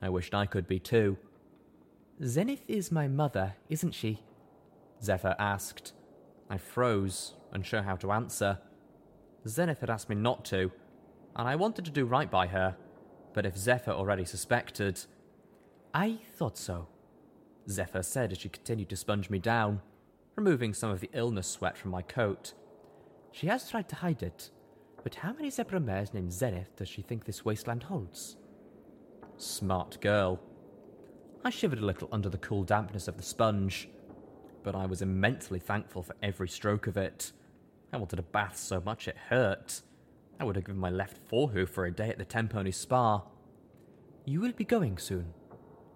I wished I could be too. Zenith is my mother, isn't she? Zephyr asked. I froze, unsure how to answer. Zenith had asked me not to, and I wanted to do right by her, but if Zephyr already suspected. I thought so, Zephyr said as she continued to sponge me down, removing some of the illness sweat from my coat. She has tried to hide it, but how many zebra mares named Zenith does she think this wasteland holds? Smart girl. I shivered a little under the cool dampness of the sponge, but I was immensely thankful for every stroke of it. I wanted a bath so much it hurt. I would have given my left forehoof for a day at the Tenpony Spa. You will be going soon,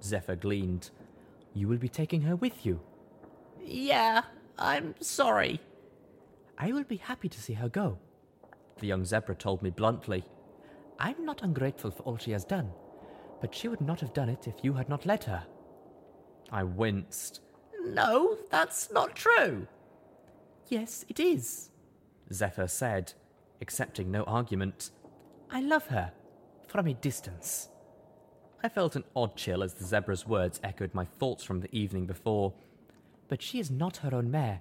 Zephyr gleaned. You will be taking her with you. Yeah, I'm sorry. I will be happy to see her go, the young zebra told me bluntly. I'm not ungrateful for all she has done, but she would not have done it if you had not led her. I winced. No, that's not true. Yes, it is, Zephyr said, accepting no argument. I love her, from a distance. I felt an odd chill as the zebra's words echoed my thoughts from the evening before. But she is not her own mare,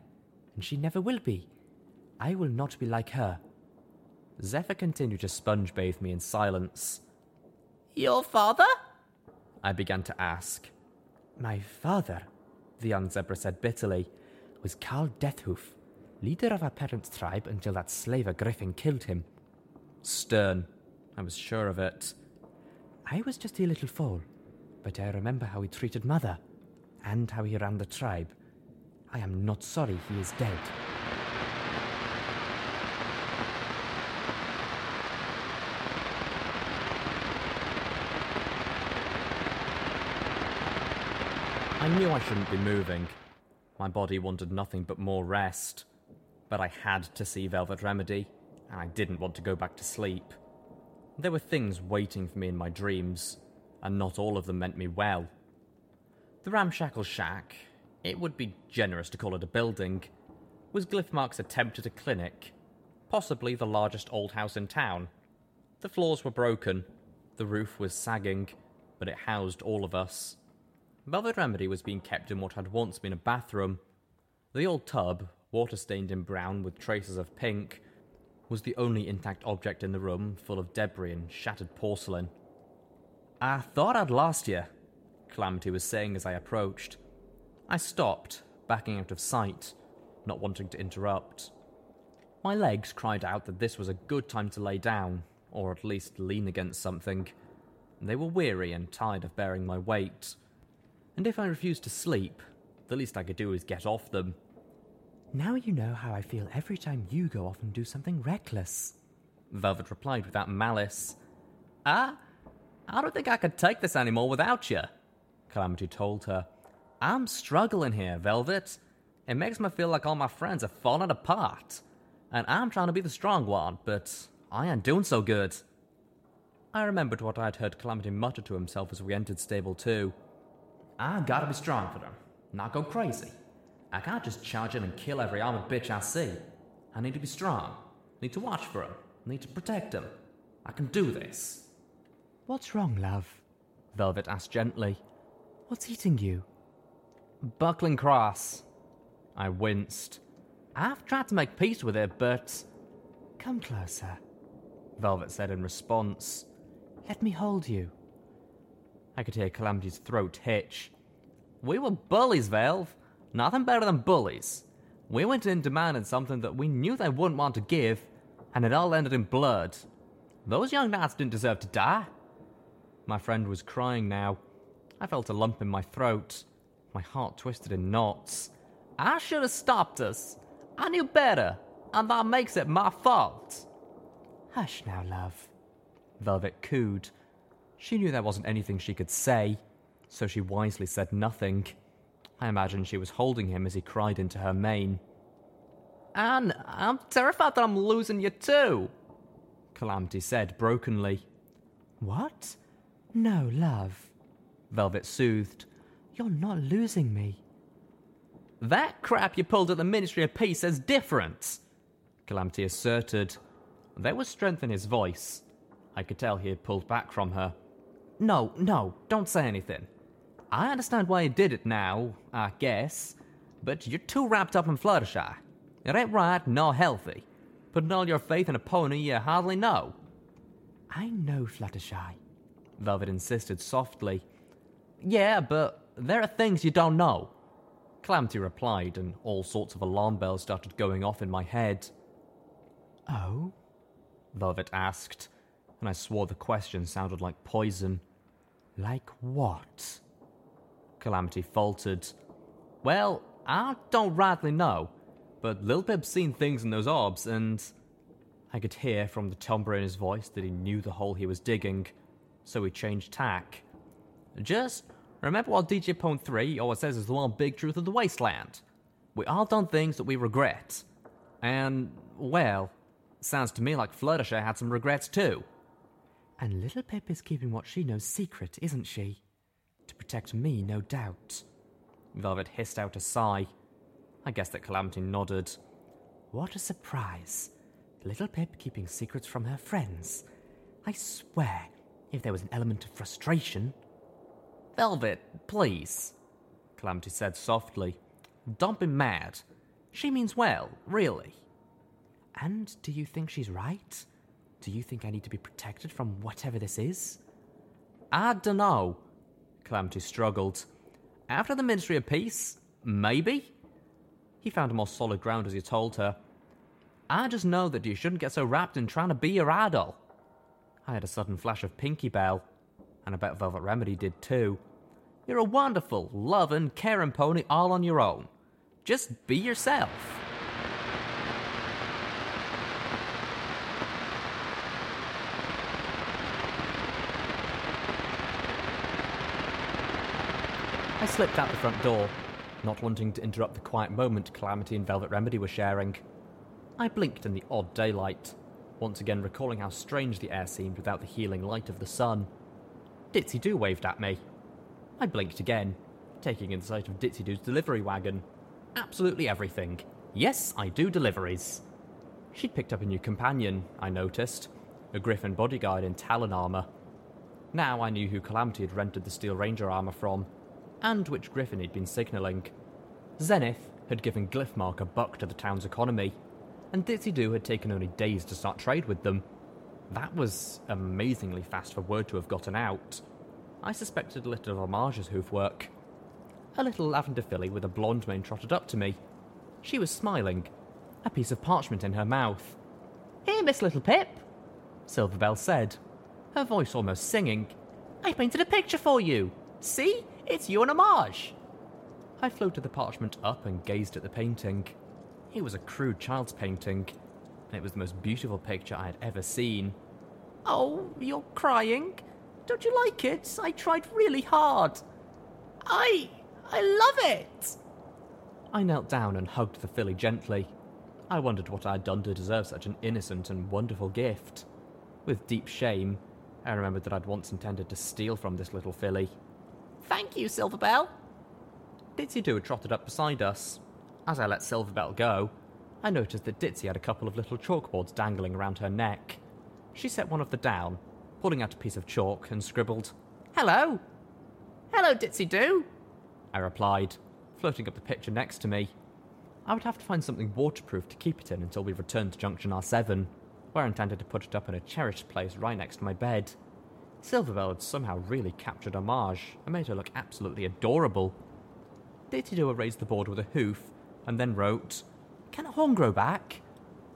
and she never will be. I will not be like her. Zephyr continued to sponge bathe me in silence. Your father? I began to ask. My father, the young zebra said bitterly, was Carl Deathhoof, leader of our parents' tribe until that slaver Griffin killed him. Stern. I was sure of it. I was just a little foal, but I remember how he treated mother, and how he ran the tribe. I am not sorry he is dead. I knew I shouldn't be moving. My body wanted nothing but more rest. But I had to see Velvet Remedy, and I didn't want to go back to sleep. There were things waiting for me in my dreams, and not all of them meant me well. The ramshackle shack, it would be generous to call it a building, was Glyphmark's attempt at a clinic, possibly the largest old house in town. The floors were broken, the roof was sagging, but it housed all of us. Velvet Remedy was being kept in what had once been a bathroom. The old tub, water stained in brown with traces of pink, was the only intact object in the room, full of debris and shattered porcelain. I thought I'd lost you, Calamity was saying as I approached. I stopped, backing out of sight, not wanting to interrupt. My legs cried out that this was a good time to lay down, or at least lean against something. They were weary and tired of bearing my weight. And if I refused to sleep, the least I could do was get off them. Now you know how I feel every time you go off and do something reckless. Velvet replied without malice. Ah, I don't think I could take this anymore without you, Calamity told her. I'm struggling here, Velvet. It makes me feel like all my friends are falling apart. And I'm trying to be the strong one, but I ain't doing so good. I remembered what I had heard Calamity mutter to himself as we entered Stable 2. I gotta be strong for them, not go crazy. I can't just charge in and kill every armored bitch I see. I need to be strong, need to watch for them, need to protect them. I can do this. What's wrong, love? Velvet asked gently. What's eating you? Buckling Cross. I winced. I've tried to make peace with it, but. Come closer, Velvet said in response. Let me hold you. I could hear Calamity's throat hitch. We were bullies, Valve. Nothing better than bullies. We went in demanding something that we knew they wouldn't want to give, and it all ended in blood. Those young gnats didn't deserve to die. My friend was crying now. I felt a lump in my throat. My heart twisted in knots. I should have stopped us. I knew better, and that makes it my fault. Hush now, love. Velvet cooed. She knew there wasn't anything she could say, so she wisely said nothing. I imagine she was holding him as he cried into her mane. Anne, I'm terrified that I'm losing you too. Calamity said brokenly. What? No, love. Velvet soothed. You're not losing me. That crap you pulled at the Ministry of Peace is different, Calamity asserted. There was strength in his voice. I could tell he had pulled back from her. No, no, don't say anything. I understand why you did it now, I guess, but you're too wrapped up in Fluttershy. It ain't right nor healthy. Putting all your faith in a pony you hardly know. I know Fluttershy. Velvet insisted softly. Yeah, but there are things you don't know. Calamity replied, and all sorts of alarm bells started going off in my head. Oh? Velvet asked, and I swore the question sounded like poison. Like what? Calamity faltered. Well, I don't rightly know, but Lil Pip's seen things in those orbs, and I could hear from the timbre in his voice that he knew the hole he was digging, so he changed tack. Just remember what DJ Pon3 always says is the one big truth of the wasteland. We all done things that we regret. And, well, sounds to me like Fluttershy had some regrets too. And Littlepip is keeping what she knows secret, isn't she? Protect me, no doubt. Velvet hissed out a sigh. I guess that Calamity nodded. What a surprise. Littlepip keeping secrets from her friends. I swear, if there was an element of frustration. Velvet, please, Calamity said softly. Don't be mad. She means well, really. And do you think she's right? Do you think I need to be protected from whatever this is? I dunno. Calamity struggled. After the Ministry of Peace? Maybe? He found more solid ground as he told her. I just know that you shouldn't get so wrapped in trying to be your idol. I had a sudden flash of Pinkie Belle, and I bet Velvet Remedy did too. You're a wonderful, loving, caring pony all on your own. Just be yourself. I slipped out the front door, not wanting to interrupt the quiet moment Calamity and Velvet Remedy were sharing. I blinked in the odd daylight, once again recalling how strange the air seemed without the healing light of the sun. Ditzy Doo waved at me. I blinked again, taking in sight of Ditzy Doo's delivery wagon. Absolutely everything. Yes, I do deliveries. She'd picked up a new companion, I noticed, a Griffin bodyguard in Talon armour. Now I knew who Calamity had rented the Steel Ranger armour from, and which Griffin he'd been signalling. Zenith had given Glyphmark a buck to the town's economy, and Ditzy Doo had taken only days to start trade with them. That was amazingly fast for word to have gotten out. I suspected a little of Homage's hoofwork. A little lavender filly with a blonde mane trotted up to me. She was smiling, a piece of parchment in her mouth. Here, Miss Littlepip, Silverbell said, her voice almost singing. I painted a picture for you. See? It's you and Homage. I floated the parchment up and gazed at the painting. It was a crude child's painting, and it was the most beautiful picture I had ever seen. Oh, you're crying? Don't you like it? I tried really hard. I. I love it! I knelt down and hugged the filly gently. I wondered what I had done to deserve such an innocent and wonderful gift. With deep shame, I remembered that I'd once intended to steal from this little filly. Thank you, Silverbell. Ditzy Doo had trotted up beside us. As I let Silverbell go, I noticed that Ditzy had a couple of little chalkboards dangling around her neck. She set one of them down, pulling out a piece of chalk, and scribbled, Hello. Hello, Ditzy Doo. I replied, floating up the picture next to me. I would have to find something waterproof to keep it in until we returned to Junction R7, where I intended to put it up in a cherished place right next to my bed. Silverbell had somehow really captured Homage and made her look absolutely adorable. Ditzy Doo raised the board with a hoof and then wrote, Can a horn grow back?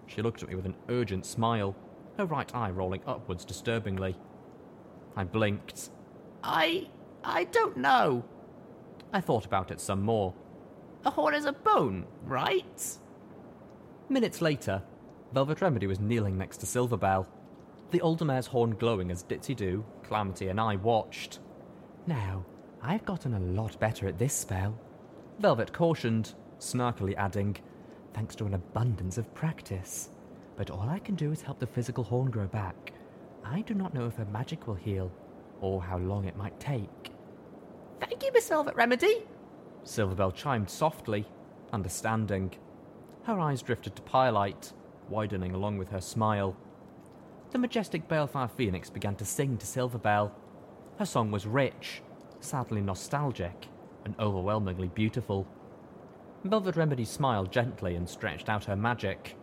She looked at me with an urgent smile, her right eye rolling upwards disturbingly. I blinked. I. I don't know. I thought about it some more. A horn is a bone, right? Minutes later, Velvet Remedy was kneeling next to Silverbell, the older mare's horn glowing as Ditzy Doo, Calamity, and I watched. Now, I've gotten a lot better at this spell, Velvet cautioned, snarkily adding, Thanks to an abundance of practice. But all I can do is help the physical horn grow back. I do not know if her magic will heal, or how long it might take. Thank you, Miss Velvet Remedy. Silverbell chimed softly, understanding. Her eyes drifted to Pyrelight, widening along with her smile. The majestic Balefire Phoenix began to sing to Silverbell. Her song was rich, sadly nostalgic, and overwhelmingly beautiful. Velvet Remedy smiled gently and stretched out her magic.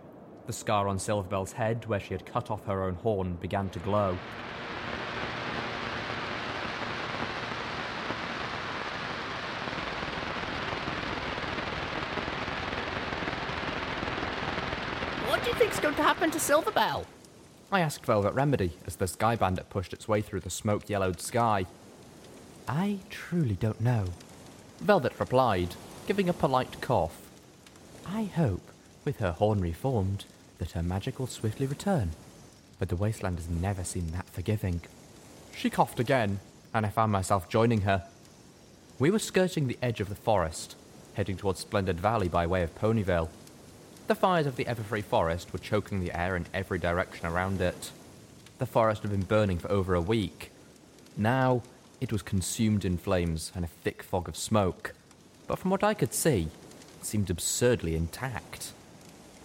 The scar on Silverbell's head, where she had cut off her own horn, began to glow. What do you think's going to happen to Silverbell? I asked Velvet Remedy as the Sky Bandit pushed its way through the smoke yellowed sky. I truly don't know. Velvet replied, giving a polite cough. I hope, with her horn reformed, that her magic will swiftly return. But the wasteland has never seemed that forgiving. She coughed again, and I found myself joining her. We were skirting the edge of the forest, heading towards Splendid Valley by way of Ponyville. The fires of the Everfree Forest were choking the air in every direction around it. The forest had been burning for over a week. Now, it was consumed in flames and a thick fog of smoke, but from what I could see, it seemed absurdly intact.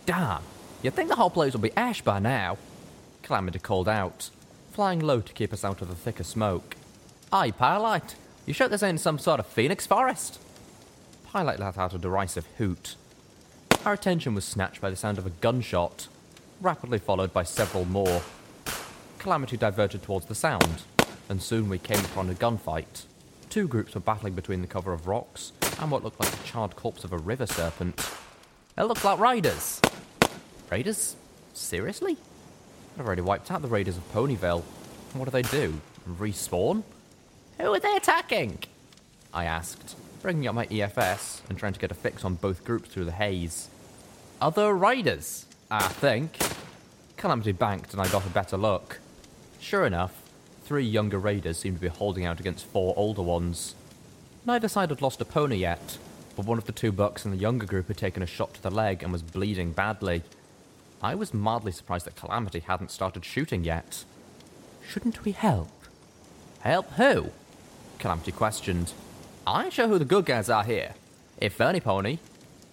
Damn, you'd think the whole place would be ash by now, Calamity called out, flying low to keep us out of the thicker smoke. Aye, Pyrelight, you sure this ain't some sort of phoenix forest? Pyrelight let out a derisive hoot. Our attention was snatched by the sound of a gunshot, rapidly followed by several more. Calamity diverted towards the sound, and soon we came upon a gunfight. Two groups were battling between the cover of rocks and what looked like the charred corpse of a river serpent. It looked like raiders. Raiders? Seriously? I've already wiped out the raiders of Ponyville. What do they do? Respawn? Who are they attacking? I asked, bringing up my EFS and trying to get a fix on both groups through the haze. Other raiders, I think. Calamity banked and I got a better look. Sure enough, three younger raiders seemed to be holding out against four older ones. Neither side had lost a pony yet, but one of the two bucks in the younger group had taken a shot to the leg and was bleeding badly. I was mildly surprised that Calamity hadn't started shooting yet. Shouldn't we help? Help who? Calamity questioned. I ain't sure who the good guys are here. If any pony,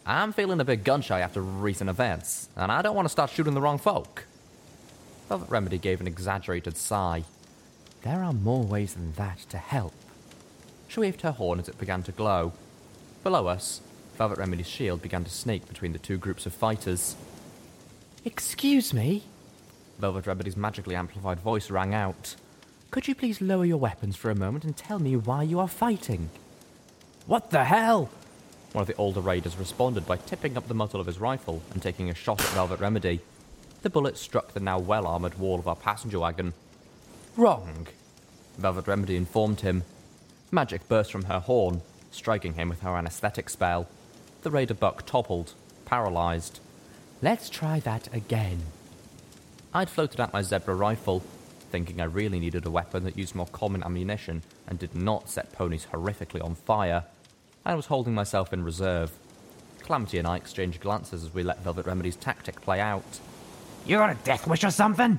I'm feeling a bit gun shy after recent events, and I don't want to start shooting the wrong folk. Velvet Remedy gave an exaggerated sigh. There are more ways than that to help. She waved her horn as it began to glow. Below us, Velvet Remedy's shield began to snake between the two groups of fighters. Excuse me? Velvet Remedy's magically amplified voice rang out. Could you please lower your weapons for a moment and tell me why you are fighting? What the hell? One of the older raiders responded by tipping up the muzzle of his rifle and taking a shot at Velvet Remedy. The bullet struck the now well armoured wall of our passenger wagon. Wrong, Velvet Remedy informed him. Magic burst from her horn, striking him with her anesthetic spell. The raider buck toppled, paralysed. Let's try that again. I'd floated out my zebra rifle, thinking I really needed a weapon that used more common ammunition and did not set ponies horrifically on fire. I was holding myself in reserve. Calamity and I exchanged glances as we let Velvet Remedy's tactic play out. You got a death wish or something?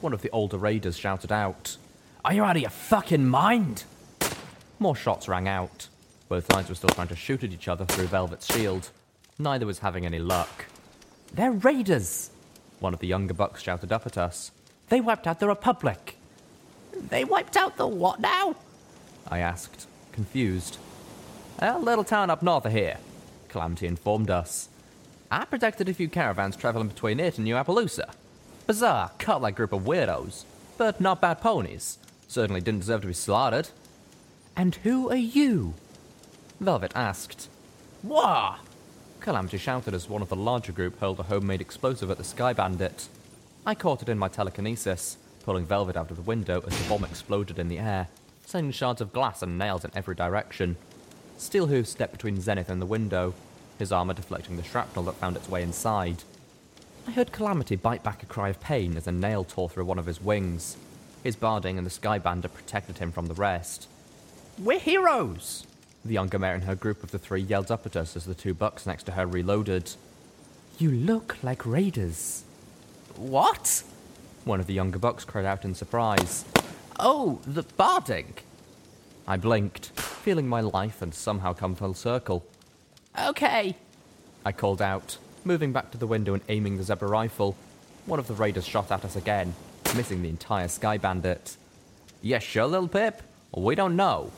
One of the older raiders shouted out. Are you out of your fucking mind? More shots rang out. Both sides were still trying to shoot at each other through Velvet's shield. Neither was having any luck. They're raiders. One of the younger bucks shouted up at us. They wiped out the Republic. They wiped out the what now? I asked, confused. A little town up north of here, Calamity informed us. I protected a few caravans traveling between it and New Appaloosa. Bizarre, cut like group of weirdos, but not bad ponies. Certainly didn't deserve to be slaughtered. And who are you? Velvet asked. Wah! Calamity shouted as one of the larger group hurled a homemade explosive at the Sky Bandit. I caught it in my telekinesis, pulling Velvet out of the window as the bomb exploded in the air, sending shards of glass and nails in every direction. Steelhooves stepped between Zenith and the window, his armor deflecting the shrapnel that found its way inside. I heard Calamity bite back a cry of pain as a nail tore through one of his wings. His barding and the Sky Bandit protected him from the rest. We're heroes! The younger mare and her group of the three yelled up at us as the two bucks next to her reloaded. You look like raiders. What? One of the younger bucks cried out in surprise. Oh, the barding. I blinked, feeling my life and somehow come full circle. Okay. I called out, moving back to the window and aiming the zebra rifle. One of the raiders shot at us again, missing the entire sky bandit. Yes, sure, Littlepip? We don't know.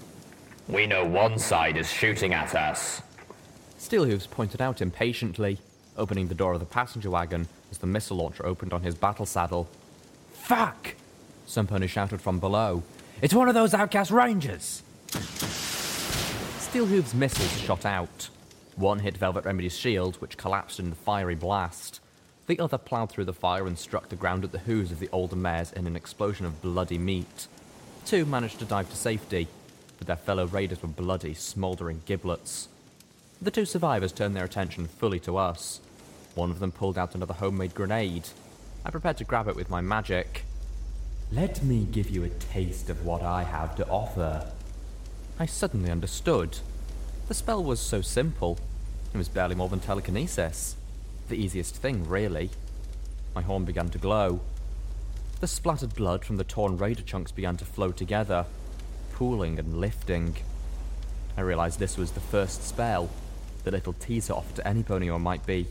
We know one side is shooting at us. Steelhooves pointed out impatiently, opening the door of the passenger wagon as the missile launcher opened on his battle saddle. Fuck! Some pony shouted from below. It's one of those outcast rangers! Steelhooves' missiles shot out. One hit Velvet Remedy's shield, which collapsed in the fiery blast. The other ploughed through the fire and struck the ground at the hooves of the older mares in an explosion of bloody meat. Two managed to dive to safety, but their fellow raiders were bloody, smouldering giblets. The two survivors turned their attention fully to us. One of them pulled out another homemade grenade. I prepared to grab it with my magic. Let me give you a taste of what I have to offer. I suddenly understood. The spell was so simple. It was barely more than telekinesis. The easiest thing, really. My horn began to glow. The splattered blood from the torn raider chunks began to flow together, pooling and lifting. I realized this was the first spell, the little teaser offered to any or might be.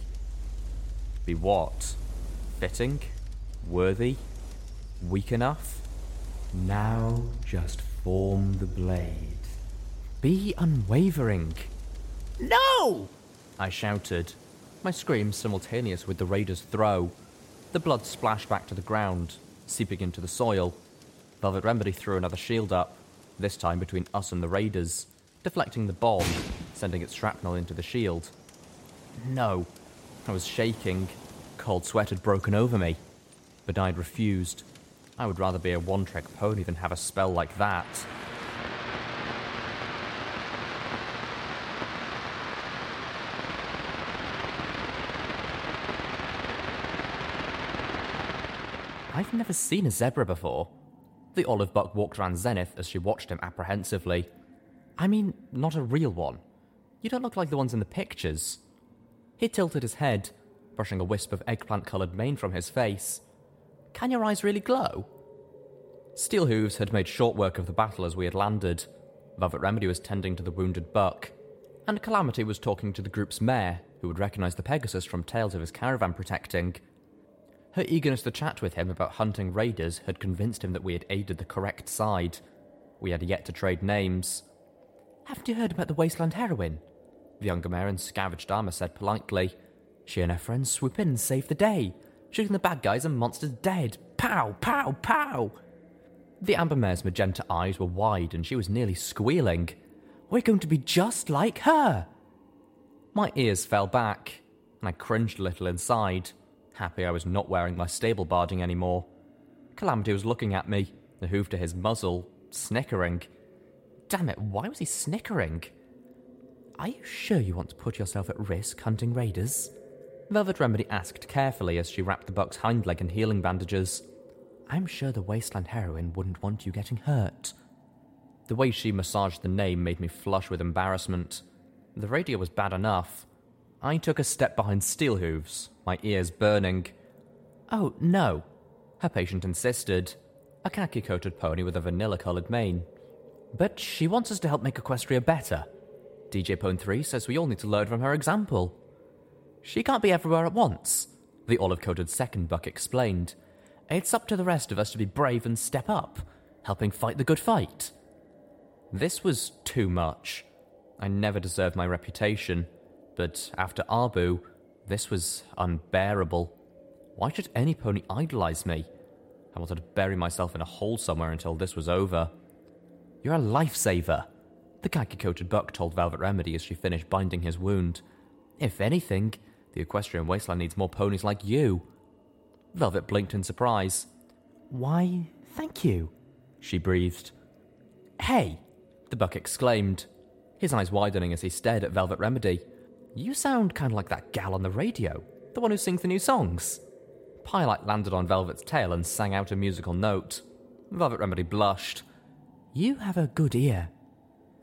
Be what? Fitting? Worthy? Weak enough? Now just form the blade. Be unwavering. No! I shouted, my scream simultaneous with the raider's throw. The blood splashed back to the ground, seeping into the soil. Velvet Remedy threw another shield up, this time between us and the raiders, deflecting the bomb, sending its shrapnel into the shield. No. I was shaking. Cold sweat had broken over me. But I'd refused. I would rather be a one trick pony than have a spell like that. I've never seen a zebra before. The olive buck walked around Xenith as she watched him apprehensively. I mean, not a real one. You don't look like the ones in the pictures. He tilted his head, brushing a wisp of eggplant coloured mane from his face. Can your eyes really glow? Steelhooves had made short work of the battle as we had landed. Velvet Remedy was tending to the wounded buck, and Calamity was talking to the group's mare, who would recognise the Pegasus from tales of his caravan protecting. Her eagerness to chat with him about hunting raiders had convinced him that we had aided the correct side. We had yet to trade names. Haven't you heard about the Wasteland heroine? The younger mare in scavenged armour said politely. She and her friends swoop in and save the day, shooting the bad guys and monsters dead. Pow, pow, pow! The amber mare's magenta eyes were wide and she was nearly squealing. We're going to be just like her! My ears fell back, and I cringed a little inside happy I was not wearing my stable barding anymore. Calamity was looking at me, the hoof to his muzzle, snickering. Damn it, why was he snickering? Are you sure you want to put yourself at risk hunting raiders? Velvet Remedy asked carefully as she wrapped the buck's hind leg in healing bandages. I'm sure the Wasteland heroine wouldn't want you getting hurt. The way she massaged the name made me flush with embarrassment. The radio was bad enough. I took a step behind Steelhooves, my ears burning. Oh, no, her patient insisted. A khaki coated pony with a vanilla coloured mane. But she wants us to help make Equestria better. DJ Pon3 says we all need to learn from her example. She can't be everywhere at once, the olive coated second buck explained. It's up to the rest of us to be brave and step up, helping fight the good fight. This was too much. I never deserved my reputation, but after Arbu, this was unbearable. Why should any pony idolize me? I wanted to bury myself in a hole somewhere until this was over. You're a lifesaver, the khaki coated buck told Velvet Remedy as she finished binding his wound. If anything, the equestrian wasteland needs more ponies like you. Velvet blinked in surprise. Why, thank you, she breathed. Hey, the buck exclaimed, his eyes widening as he stared at Velvet Remedy. You sound kind of like that gal on the radio, the one who sings the new songs. Pyrelight landed on Velvet's tail and sang out a musical note. Velvet Remedy blushed. You have a good ear.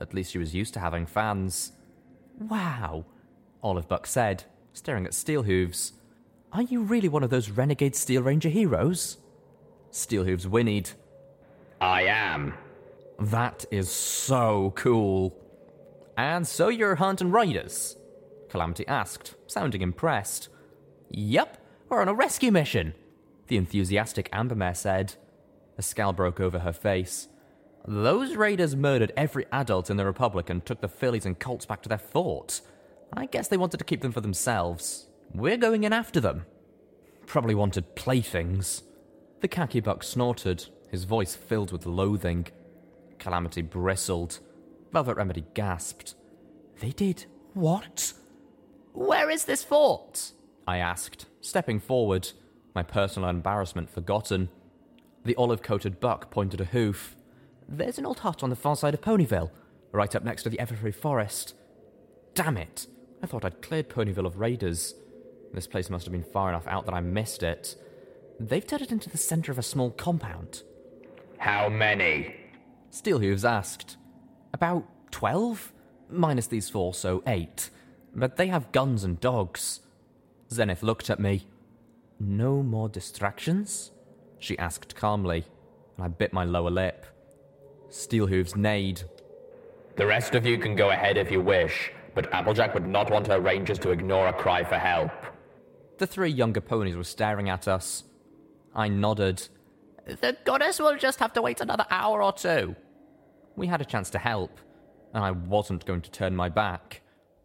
At least she was used to having fans. Wow, Olive Buck said, staring at Steelhooves. Are you really one of those renegade Steel Ranger heroes? Steelhooves whinnied. I am. That is so cool. And so you're hunting raiders? Calamity asked, sounding impressed. Yep, we're on a rescue mission, the enthusiastic Ambermare said. A scowl broke over her face. Those raiders murdered every adult in the Republic and took the fillies and colts back to their fort. I guess they wanted to keep them for themselves. We're going in after them. Probably wanted playthings. The khaki buck snorted, his voice filled with loathing. Calamity bristled. Velvet Remedy gasped. They did what? Where is this fort? I asked, stepping forward, my personal embarrassment forgotten. The olive coated buck pointed a hoof. There's an old hut on the far side of Ponyville, right up next to the Everfree Forest. Damn it! I thought I'd cleared Ponyville of raiders. This place must have been far enough out that I missed it. They've turned it into the centre of a small compound. How many? Steelhooves asked. About twelve? Minus these four, so eight. But they have guns and dogs. Xenith looked at me. No more distractions? She asked calmly, and I bit my lower lip. Steelhooves neighed. The rest of you can go ahead if you wish, but Applejack would not want her rangers to ignore a cry for help. The three younger ponies were staring at us. I nodded. The goddess will just have to wait another hour or two. We had a chance to help, and I wasn't going to turn my back.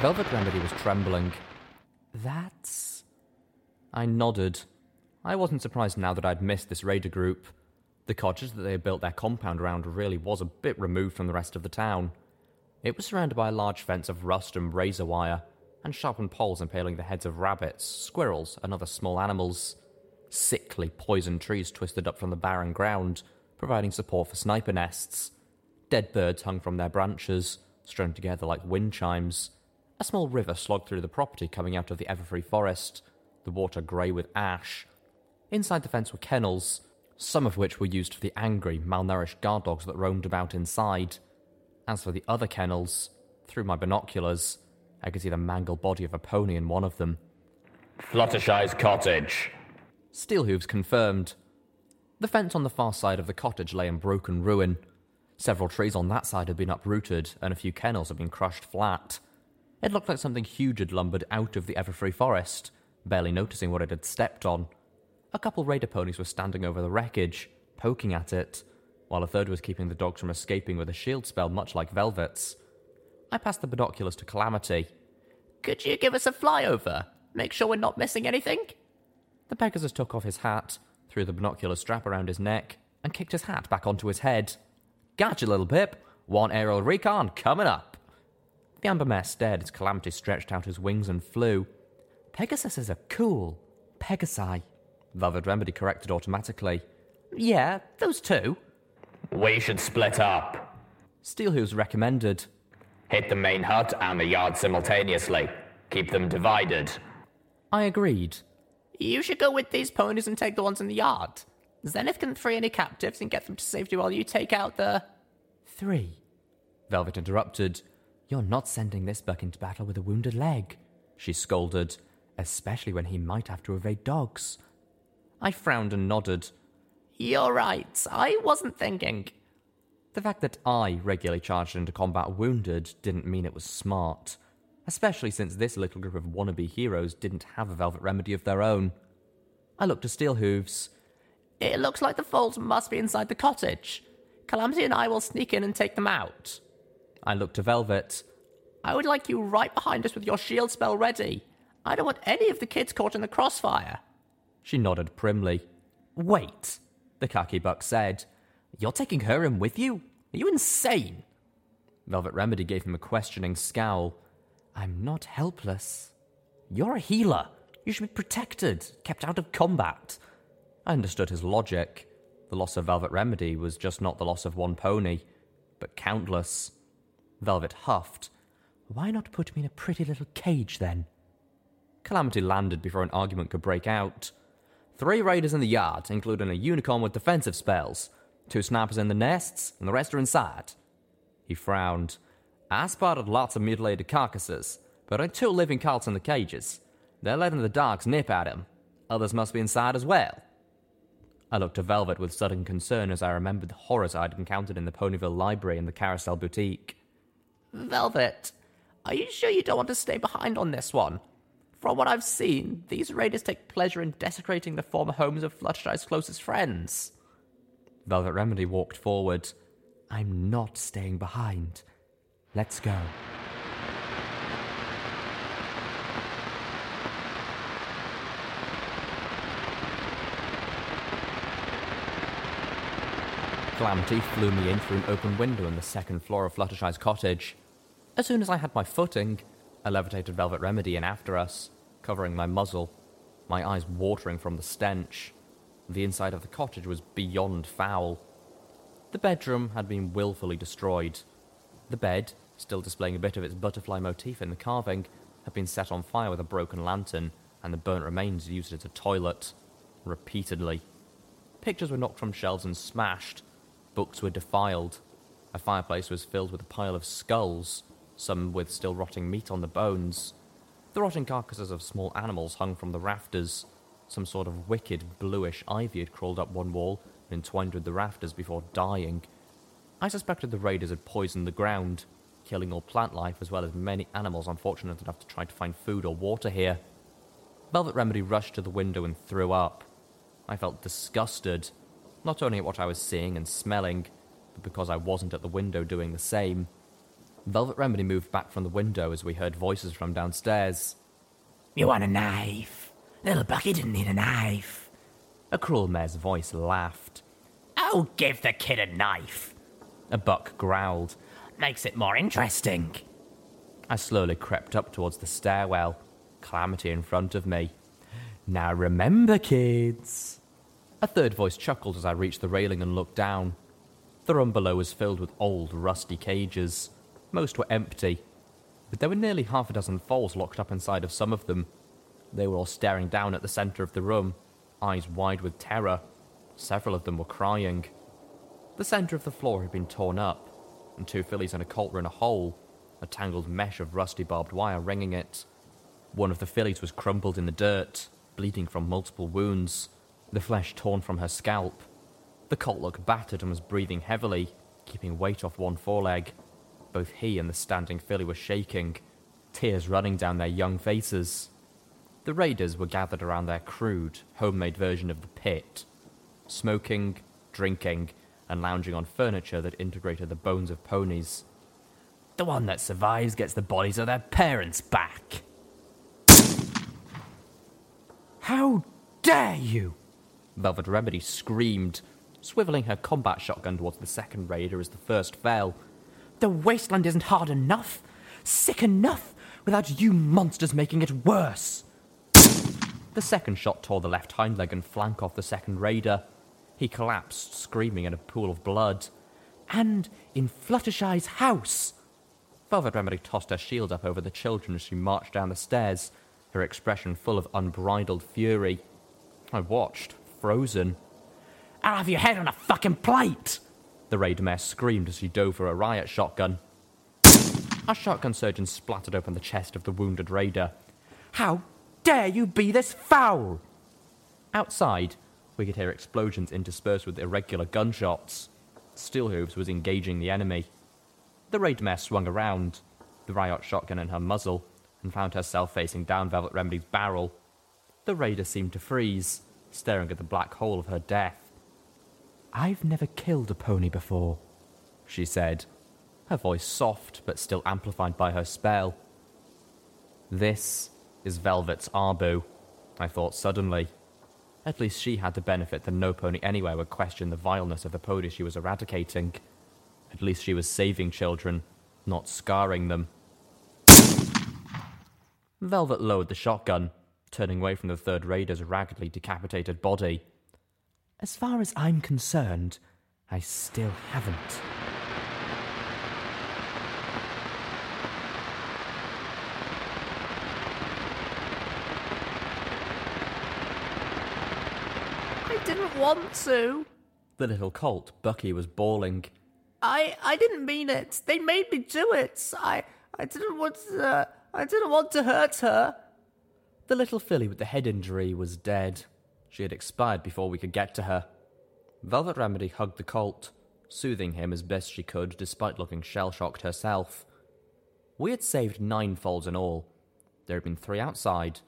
Velvet Remedy was trembling. That's. I nodded. I wasn't surprised now that I'd missed this raider group. The cottage that they had built their compound around really was a bit removed from the rest of the town. It was surrounded by a large fence of rust and razor wire, and sharpened poles impaling the heads of rabbits, squirrels, and other small animals. Sickly poison trees twisted up from the barren ground, providing support for sniper nests. Dead birds hung from their branches, strung together like wind chimes. A small river slogged through the property coming out of the Everfree forest, the water grey with ash. Inside the fence were kennels, some of which were used for the angry, malnourished guard dogs that roamed about inside. As for the other kennels, through my binoculars, I could see the mangled body of a pony in one of them. Fluttershy's cottage. Steelhooves confirmed. The fence on the far side of the cottage lay in broken ruin. Several trees on that side had been uprooted, and a few kennels had been crushed flat. It looked like something huge had lumbered out of the Everfree forest, barely noticing what it had stepped on. A couple raider ponies were standing over the wreckage, poking at it, while a third was keeping the dogs from escaping with a shield spell much like Velvet's. I passed the binoculars to Calamity. Could you give us a flyover? Make sure we're not missing anything? The Pegasus took off his hat, threw the binocular strap around his neck, and kicked his hat back onto his head. Gotcha, Littlepip. One aerial recon coming up. The amber mare stared as Calamity stretched out his wings and flew. Pegasus are cool. Pegasi. Velvet Remedy corrected automatically. Yeah, those two. We should split up. Steelhooves recommended. Hit the main hut and the yard simultaneously. Keep them divided. I agreed. You should go with these ponies and take the ones in the yard. Xenith can free any captives and get them to safety while you take out the. Three. Velvet interrupted. You're not sending this buck into battle with a wounded leg, she scolded, especially when he might have to evade dogs. I frowned and nodded. You're right. I wasn't thinking. The fact that I regularly charged into combat wounded didn't mean it was smart, especially since this little group of wannabe heroes didn't have a velvet remedy of their own. I looked to Steelhooves. It looks like the Foals must be inside the cottage. Calamity and I will sneak in and take them out. I looked to Velvet. I would like you right behind us with your shield spell ready. I don't want any of the kids caught in the crossfire. She nodded primly. Wait, the khaki buck said. You're taking her in with you? Are you insane? Velvet Remedy gave him a questioning scowl. I'm not helpless. You're a healer. You should be protected, kept out of combat. I understood his logic. The loss of Velvet Remedy was just not the loss of one pony, but countless. Velvet huffed. Why not put me in a pretty little cage then? Calamity landed before an argument could break out. Three raiders in the yard, including a unicorn with defensive spells. Two snappers in the nests, and the rest are inside. He frowned. I spotted lots of mutilated carcasses, but only two living cults in the cages. They're letting the dogs nip at him. Others must be inside as well. I looked to Velvet with sudden concern as I remembered the horrors I'd encountered in the Ponyville Library and the Carousel Boutique. Velvet, are you sure you don't want to stay behind on this one? From what I've seen, these raiders take pleasure in desecrating the former homes of Fluttershy's closest friends. Velvet Remedy walked forward. I'm not staying behind. Let's go. Calamity flew me in through an open window in the second floor of Fluttershy's cottage. As soon as I had my footing, I levitated Velvet Remedy in after us, covering my muzzle, my eyes watering from the stench. The inside of the cottage was beyond foul. The bedroom had been wilfully destroyed. The bed, still displaying a bit of its butterfly motif in the carving, had been set on fire with a broken lantern, and the burnt remains used as a toilet. Repeatedly. Pictures were knocked from shelves and smashed. Books were defiled. A fireplace was filled with a pile of skulls, some with still rotting meat on the bones. The rotting carcasses of small animals hung from the rafters. Some sort of wicked bluish ivy had crawled up one wall and entwined with the rafters before dying. I suspected the raiders had poisoned the ground, killing all plant life as well as many animals unfortunate enough to try to find food or water here. Velvet Remedy rushed to the window and threw up. I felt disgusted, not only at what I was seeing and smelling, but because I wasn't at the window doing the same. Velvet Remedy moved back from the window as we heard voices from downstairs. You want a knife? Little Bucky didn't need a knife. A cruel mare's voice laughed. Oh, give the kid a knife. A buck growled. Makes it more interesting. I slowly crept up towards the stairwell, Calamity in front of me. Now remember, kids. A third voice chuckled as I reached the railing and looked down. The room below was filled with old, rusty cages. Most were empty, but there were nearly half a dozen foals locked up inside of some of them. They were all staring down at the centre of the room, eyes wide with terror. Several of them were crying. The centre of the floor had been torn up, and two fillies and a colt were in a hole, a tangled mesh of rusty barbed wire ringing it. One of the fillies was crumpled in the dirt, bleeding from multiple wounds, the flesh torn from her scalp. The colt looked battered and was breathing heavily, keeping weight off one foreleg. Both he and the standing filly were shaking, tears running down their young faces. The raiders were gathered around their crude, homemade version of the pit, smoking, drinking, and lounging on furniture that integrated the bones of ponies. The one that survives gets the bodies of their parents back. How dare you! Velvet Remedy screamed, swiveling her combat shotgun towards the second raider as the first fell. The wasteland isn't hard enough, sick enough, without you monsters making it worse. The second shot tore the left hind leg and flank off the second raider. He collapsed, screaming in a pool of blood. And in Fluttershy's house. Velvet Remedy tossed her shield up over the children as she marched down the stairs, her expression full of unbridled fury. I watched, frozen. I'll have your head on a fucking plate! The raid mare screamed as she dove for a riot shotgun. A shotgun surgeon splattered open the chest of the wounded raider. How dare you be this foul? Outside, we could hear explosions interspersed with irregular gunshots. Steelhooves was engaging the enemy. The raid mare swung around, the riot shotgun in her muzzle, and found herself facing down Velvet Remedy's barrel. The raider seemed to freeze, staring at the black hole of her death. I've never killed a pony before, she said, her voice soft but still amplified by her spell. This is Velvet's Arbu, I thought suddenly. At least she had the benefit that no pony anywhere would question the vileness of the pony she was eradicating. At least she was saving children, not scarring them. Velvet lowered the shotgun, turning away from the third raider's raggedly decapitated body. As far as I'm concerned, I still haven't. I didn't want to. The little colt, Bucky, was bawling. I I didn't mean it. They made me do it. I I didn't want to, I didn't want to hurt her. The little filly with the head injury was dead. She had expired before we could get to her. Velvet Remedy hugged the colt, soothing him as best she could despite looking shell shocked herself. We had saved nine foals in all. There had been three outside,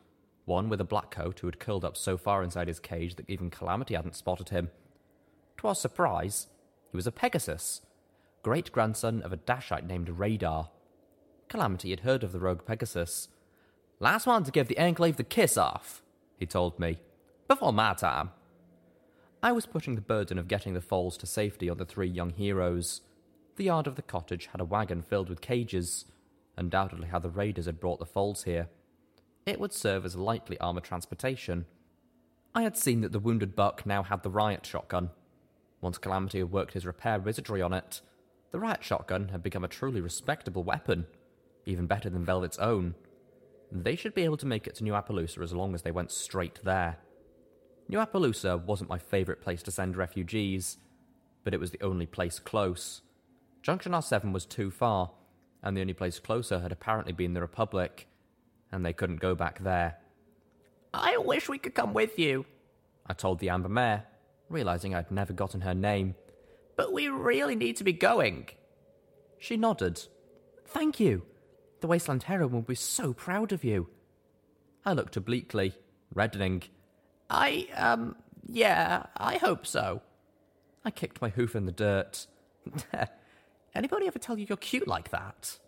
one with a black coat who had curled up so far inside his cage that even Calamity hadn't spotted him. To our surprise, he was a Pegasus, great grandson of a Dashite named Radar. Calamity had heard of the rogue Pegasus. Last one to give the Enclave the kiss off, he told me. Before my time. I was putting the burden of getting the foals to safety on the three young heroes. The yard of the cottage had a wagon filled with cages, undoubtedly how the raiders had brought the foals here. It would serve as lightly armoured transportation. I had seen that the wounded buck now had the riot shotgun. Once Calamity had worked his repair wizardry on it, the riot shotgun had become a truly respectable weapon, even better than Velvet's own. They should be able to make it to New Appaloosa as long as they went straight there. New Appaloosa wasn't my favourite place to send refugees, but it was the only place close. Junction R7 was too far, and the only place closer had apparently been the Republic, and they couldn't go back there. I wish we could come with you. I told the Amber Mare, realizing I'd never gotten her name. But we really need to be going. She nodded. Thank you. The Wasteland Heroine will be so proud of you. I looked obliquely, reddening. I, um, yeah, I hope so. I kicked my hoof in the dirt. Anybody ever tell you you're cute like that?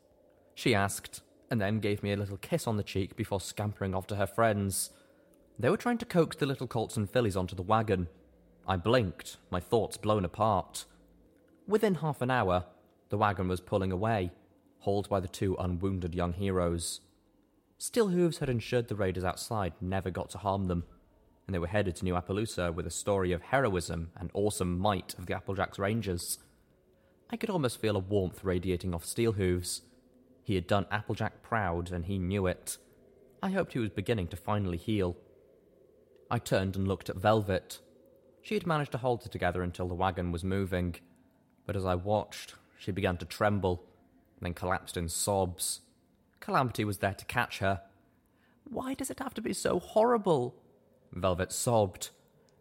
She asked, and then gave me a little kiss on the cheek before scampering off to her friends. They were trying to coax the little colts and fillies onto the wagon. I blinked, my thoughts blown apart. Within half an hour, the wagon was pulling away, hauled by the two unwounded young heroes. Steelhooves had ensured the raiders outside never got to harm them, and they were headed to New Appaloosa with a story of heroism and awesome might of the Applejacks Rangers. I could almost feel a warmth radiating off Steelhooves. He had done Applejack proud, and he knew it. I hoped he was beginning to finally heal. I turned and looked at Velvet. She had managed to hold it together until the wagon was moving, but as I watched, she began to tremble, and then collapsed in sobs. Calamity was there to catch her. Why does it have to be so horrible? Velvet sobbed.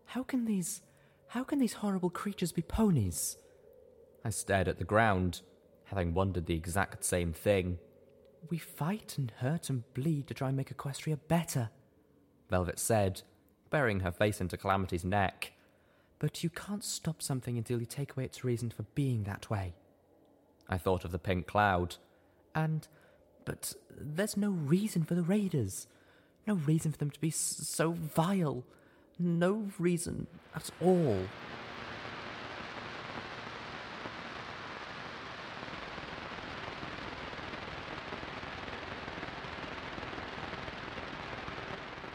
How can these. How can these horrible creatures be ponies? I stared at the ground, having wondered the exact same thing. We fight and hurt and bleed to try and make Equestria better, Velvet said, burying her face into Calamity's neck. But you can't stop something until you take away its reason for being that way. I thought of the pink cloud. And. But there's no reason for the raiders. No reason for them to be so vile. No reason at all.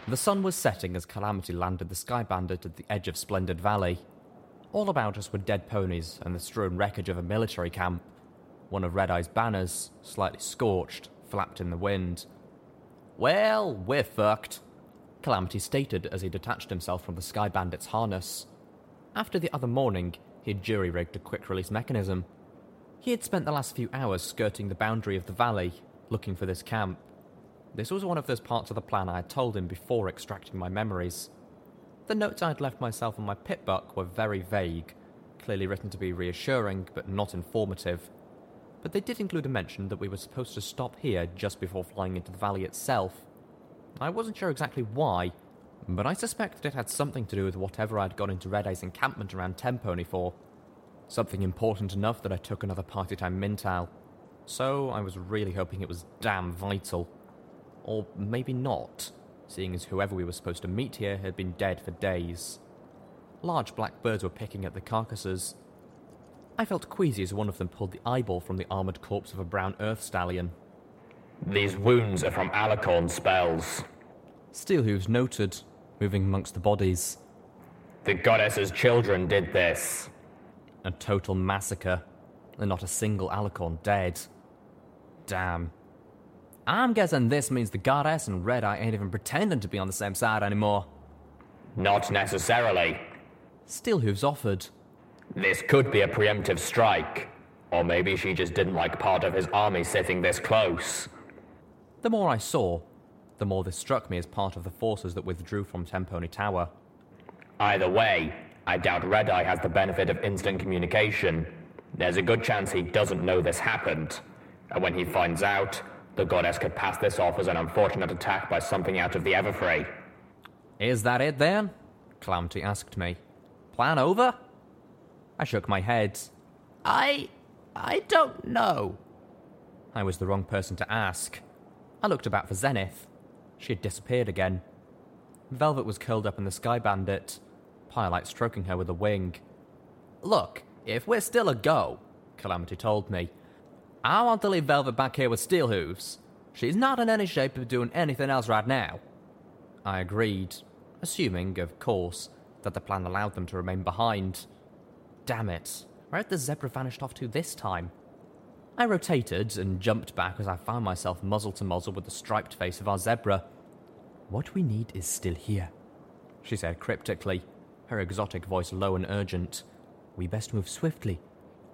The sun was setting as Calamity landed the Sky Bandit at the edge of Splendid Valley. All about us were dead ponies and the strewn wreckage of a military camp. One of Red Eye's banners, slightly scorched, flapped in the wind. Well, we're fucked, Calamity stated as he detached himself from the Sky Bandit's harness. After the other morning, he had jury rigged a quick release mechanism. He had spent the last few hours skirting the boundary of the valley, looking for this camp. This was one of those parts of the plan I had told him before extracting my memories. The notes I had left myself on my PipBuck were very vague, clearly written to be reassuring, but not informative. But they did include a mention that we were supposed to stop here just before flying into the valley itself. I wasn't sure exactly why, but I suspect that it had something to do with whatever I'd gone into Red Eye's encampment around Tenpony for. Something important enough that I took another party time Mintal. So I was really hoping it was damn vital. Or maybe not, seeing as whoever we were supposed to meet here had been dead for days. Large black birds were picking at the carcasses. I felt queasy as one of them pulled the eyeball from the armoured corpse of a brown earth stallion. These wounds are from Alicorn spells. Steelhooves noted, moving amongst the bodies. The goddess's children did this. A total massacre, and not a single Alicorn dead. Damn. I'm guessing this means the goddess and Red Eye ain't even pretending to be on the same side anymore. Not necessarily. Steelhooves offered. This could be a preemptive strike. Or maybe she just didn't like part of his army sitting this close. The more I saw, the more this struck me as part of the forces that withdrew from Tenpony Tower. Either way, I doubt Red Eye has the benefit of instant communication. There's a good chance he doesn't know this happened. And when he finds out, the goddess could pass this off as an unfortunate attack by something out of the Everfree. Is that it then? Calamity asked me. Plan over? I shook my head. I. I don't know. I was the wrong person to ask. I looked about for Xenith. She had disappeared again. Velvet was curled up in the Sky Bandit, Pyrelight stroking her with a wing. Look, if we're still a go, Calamity told me, I want to leave Velvet back here with Steelhooves. She's not in any shape of doing anything else right now. I agreed, assuming, of course, that the plan allowed them to remain behind. Damn it, where had the zebra vanished off to this time? I rotated and jumped back as I found myself muzzle to muzzle with the striped face of our zebra. What we need is still here, she said cryptically, her exotic voice low and urgent. We best move swiftly.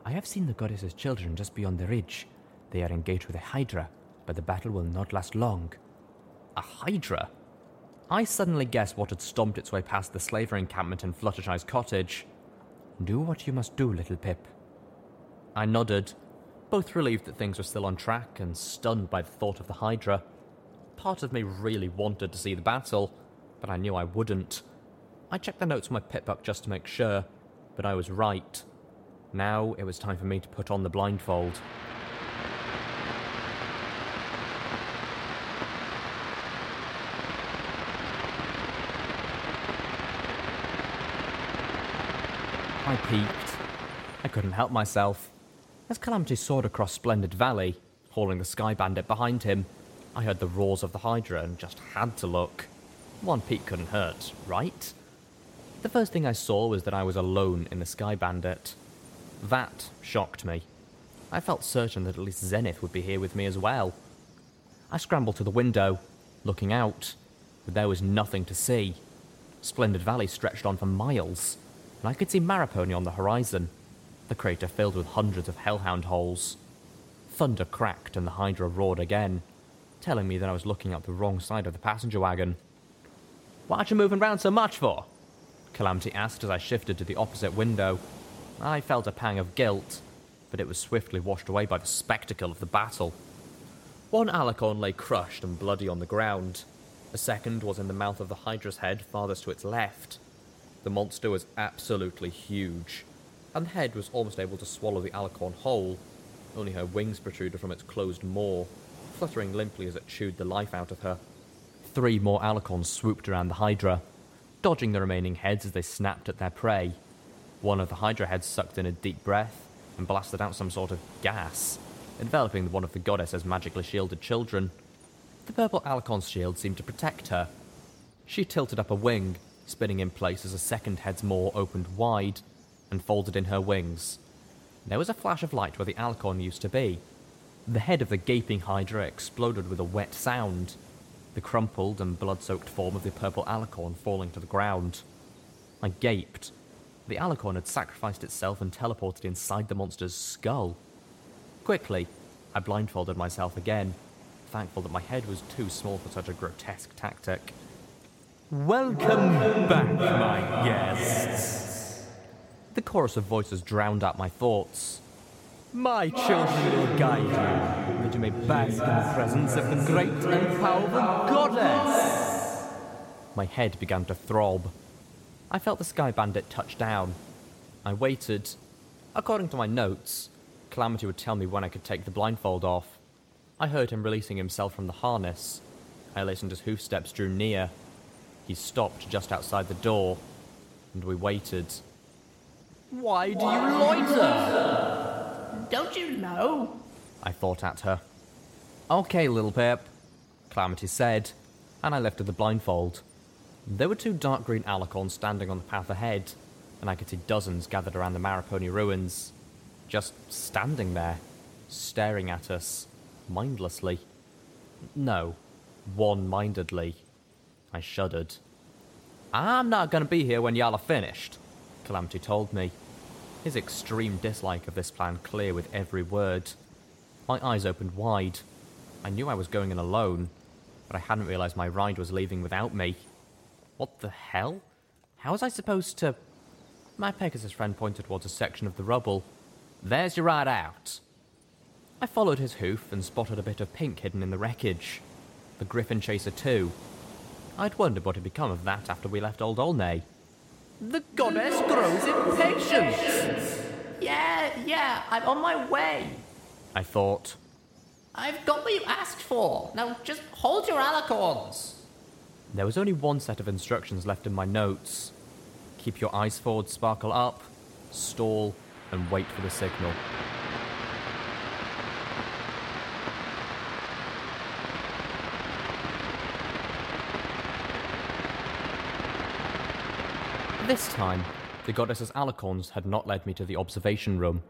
I have seen the goddess's children just beyond the ridge. They are engaged with a Hydra, but the battle will not last long. A Hydra? I suddenly guessed what had stomped its way past the slaver encampment in Fluttershy's cottage. Do what you must do, Littlepip. I nodded, both relieved that things were still on track and stunned by the thought of the Hydra. Part of me really wanted to see the battle, but I knew I wouldn't. I checked the notes on my Pip-Buck just to make sure, but I was right. Now it was time for me to put on the blindfold. I peeked. I couldn't help myself. As Calamity soared across Splendid Valley, hauling the Sky Bandit behind him, I heard the roars of the Hydra and just had to look. One peek couldn't hurt, right? The first thing I saw was that I was alone in the Sky Bandit. That shocked me. I felt certain that at least Xenith would be here with me as well. I scrambled to the window, looking out, but there was nothing to see. Splendid Valley stretched on for miles, and I could see Maripony on the horizon, the crater filled with hundreds of hellhound holes. Thunder cracked and the Hydra roared again, telling me that I was looking out the wrong side of the passenger wagon. What are you moving round so much for? Calamity asked as I shifted to the opposite window. I felt a pang of guilt, but it was swiftly washed away by the spectacle of the battle. One Alicorn lay crushed and bloody on the ground. A second was in the mouth of the Hydra's head farthest to its left. The monster was absolutely huge, and the head was almost able to swallow the Alicorn whole. Only her wings protruded from its closed maw, fluttering limply as it chewed the life out of her. Three more Alicorns swooped around the Hydra, dodging the remaining heads as they snapped at their prey. One of the Hydra heads sucked in a deep breath and blasted out some sort of gas, enveloping one of the goddess's magically shielded children. The purple Alicorn's shield seemed to protect her. She tilted up a wing, spinning in place as a second head's maw opened wide and folded in her wings. There was a flash of light where the Alicorn used to be. The head of the gaping Hydra exploded with a wet sound, the crumpled and blood soaked form of the purple Alicorn falling to the ground. I gaped. The Alicorn had sacrificed itself and teleported inside the monster's skull. Quickly, I blindfolded myself again, thankful that my head was too small for such a grotesque tactic. Welcome back, my guests. The chorus of voices drowned out my thoughts. My children will guide you, that you may bask in the presence of the great and powerful goddess. My head began to throb. I felt the Sky Bandit touch down. I waited. According to my notes, Calamity would tell me when I could take the blindfold off. I heard him releasing himself from the harness. I listened as hoofsteps drew near. He stopped just outside the door, and we waited. Why do you loiter? Don't you know? I thought at her. Okay, Littlepip, Calamity said, and I lifted the blindfold. There were two dark green alicorns standing on the path ahead, and I could see dozens gathered around the Maripony ruins. Just standing there, staring at us, mindlessly. No, one mindedly. I shuddered. I'm not going to be here when y'all are finished, Calamity told me, his extreme dislike of this plan clear with every word. My eyes opened wide. I knew I was going in alone, but I hadn't realized my ride was leaving without me. What the hell? How was I supposed to. My Pegasus friend pointed towards a section of the rubble. There's your ride out. I followed his hoof and spotted a bit of pink hidden in the wreckage. The Griffin Chaser, too. I'd wondered what had become of that after we left Old Olneigh. The goddess grows impatient! Yeah, yeah, I'm on my way. I thought. I've got what you asked for. Now just hold your alicorns. There was only one set of instructions left in my notes. Keep your eyes forward, sparkle up, stall, and wait for the signal. This time, the goddess's alicorns had not led me to the observation room,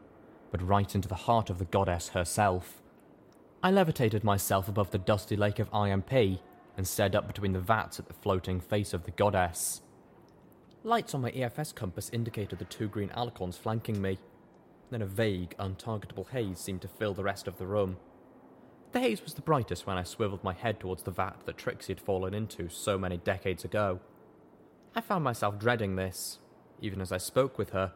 but right into the heart of the goddess herself. I levitated myself above the dusty lake of IMP and stared up between the vats at the floating face of the goddess. Lights on my EFS compass indicated the two green alicorns flanking me. Then a vague, untargetable haze seemed to fill the rest of the room. The haze was the brightest when I swiveled my head towards the vat that Trixie had fallen into so many decades ago. I found myself dreading this, even as I spoke with her,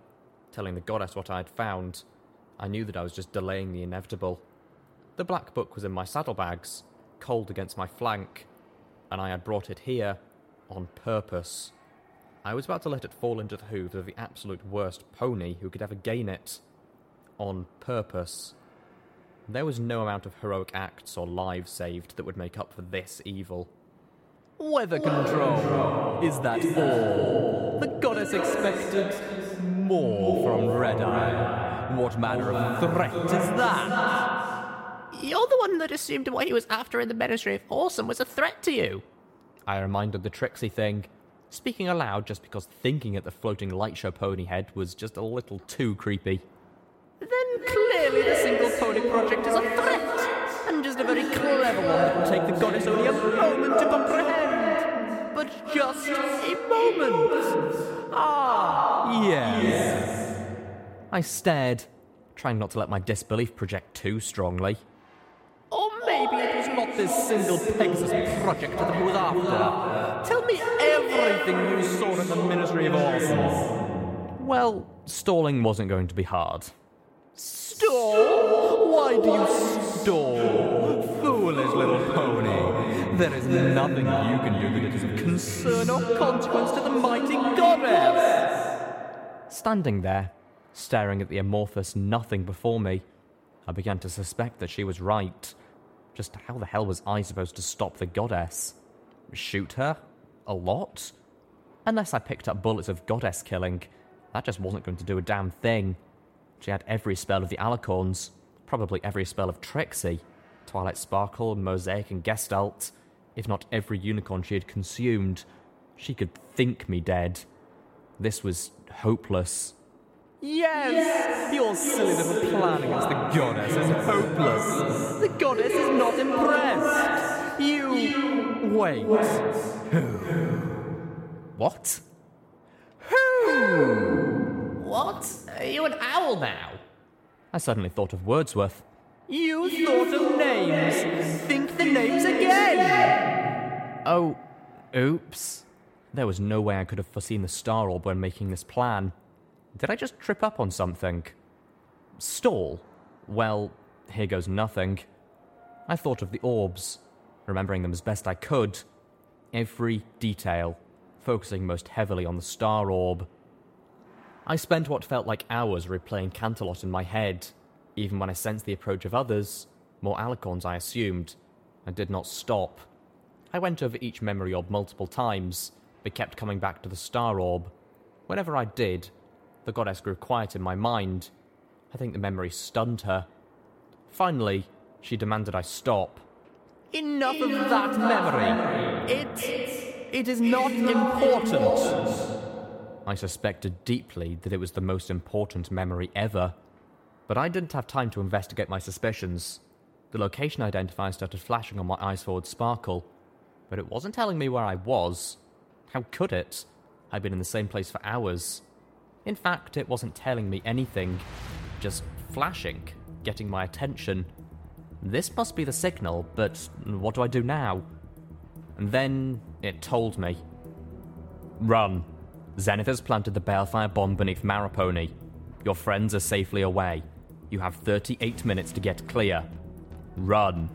telling the goddess what I had found. I knew that I was just delaying the inevitable. The black book was in my saddlebags, cold against my flank, and I had brought it here on purpose. I was about to let it fall into the hooves of the absolute worst pony who could ever gain it. On purpose. There was no amount of heroic acts or lives saved that would make up for this evil. Weather control! Is that all? The goddess expected more from Red Eye. What manner of threat is that? You're the one that assumed what he was after in the Ministry of Awesome was a threat to you. I reminded the Trixie thing, speaking aloud just because thinking at the floating light show pony head was just a little too creepy. Then clearly the single pony project is a threat, and just a very clever one that will take the goddess only a moment to comprehend. But just a moment. Ah, yes. I stared, trying not to let my disbelief project too strongly. Or maybe it was not this single Pegasus project that he was after. Tell me everything you saw in the Ministry of Awesome. Well, stalling wasn't going to be hard. Stall? Why do you stall? Foolish little pony. There is nothing you can do that is of concern or consequence to the mighty goddess. Standing there, staring at the amorphous nothing before me, I began to suspect that she was right. Just how the hell was I supposed to stop the goddess? Shoot her? A lot? Unless I picked up bullets of goddess killing, that just wasn't going to do a damn thing. She had every spell of the Alicorns, probably every spell of Trixie, Twilight Sparkle, Mosaic, and Gestalt. If not every unicorn she had consumed, she could think me dead. This was hopeless. Yes! Your silly little plan against the goddess is hopeless. The goddess is not impressed. You. Wait. Who? What? Who? What? Are you an owl now? I suddenly thought of Wordsworth. You thought of names! Think the names again! Oh, oops. There was no way I could have foreseen the Star Orb when making this plan. Did I just trip up on something? Stall? Well, here goes nothing. I thought of the orbs, remembering them as best I could. Every detail, focusing most heavily on the star orb. I spent what felt like hours replaying Canterlot in my head, even when I sensed the approach of others, more alicorns I assumed, and did not stop. I went over each memory orb multiple times, but kept coming back to the star orb. Whenever I did, the goddess grew quiet in my mind. I think the memory stunned her. Finally, she demanded I stop. Enough of that memory. It. It is not important. I suspected deeply that it was the most important memory ever. But I didn't have time to investigate my suspicions. The location identifier started flashing on my eyes forward sparkle, but it wasn't telling me where I was. How could it? I'd been in the same place for hours. In fact, it wasn't telling me anything, just flashing, getting my attention. This must be the signal, but what do I do now? And then it told me. Run. Xenith has planted the balefire bomb beneath Maripony. Your friends are safely away. You have 38 minutes to get clear. Run.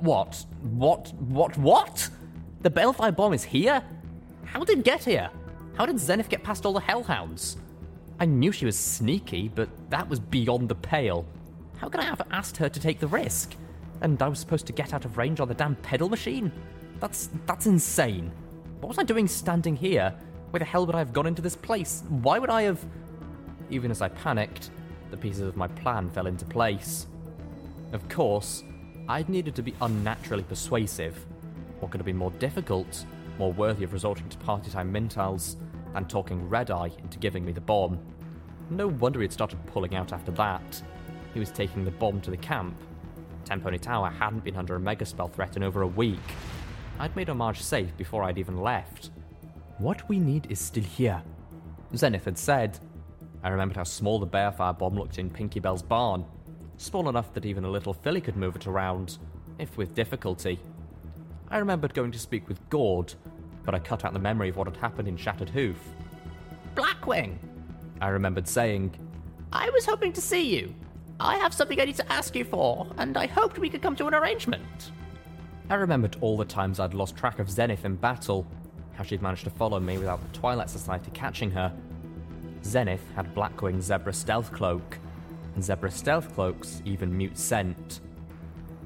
What? What? What? What? The balefire bomb is here? How did it get here? How did Xenith get past all the hellhounds? I knew she was sneaky, but that was beyond the pale. How could I have asked her to take the risk? And I was supposed to get out of range on the damn pedal machine? That's that's insane. What was I doing standing here? Why the hell would I have gone into this place? Why would I have even as I panicked, the pieces of my plan fell into place. Of course, I'd needed to be unnaturally persuasive. What could have been more difficult, more worthy of resorting to party time mintals, than talking Red Eye into giving me the bomb? No wonder he'd started pulling out after that. He was taking the bomb to the camp. Tenpony Tower hadn't been under a megaspell threat in over a week. I'd made Homage safe before I'd even left. We need is still here, Xenith had said. I remembered how small the balefire bomb looked in Pinkie Belle's barn. Small enough that even a little filly could move it around, if with difficulty. I remembered going to speak with Gawd, but I cut out the memory of what had happened in Shattered Hoof. Blackwing, I remembered saying, I was hoping to see you. I have something I need to ask you for, and I hoped we could come to an arrangement. I remembered all the times I'd lost track of Xenith in battle, how she'd managed to follow me without the Twilight Society catching her. Xenith had Blackwing Zebra Stealth Cloak, and Zebra Stealth Cloaks even mute scent.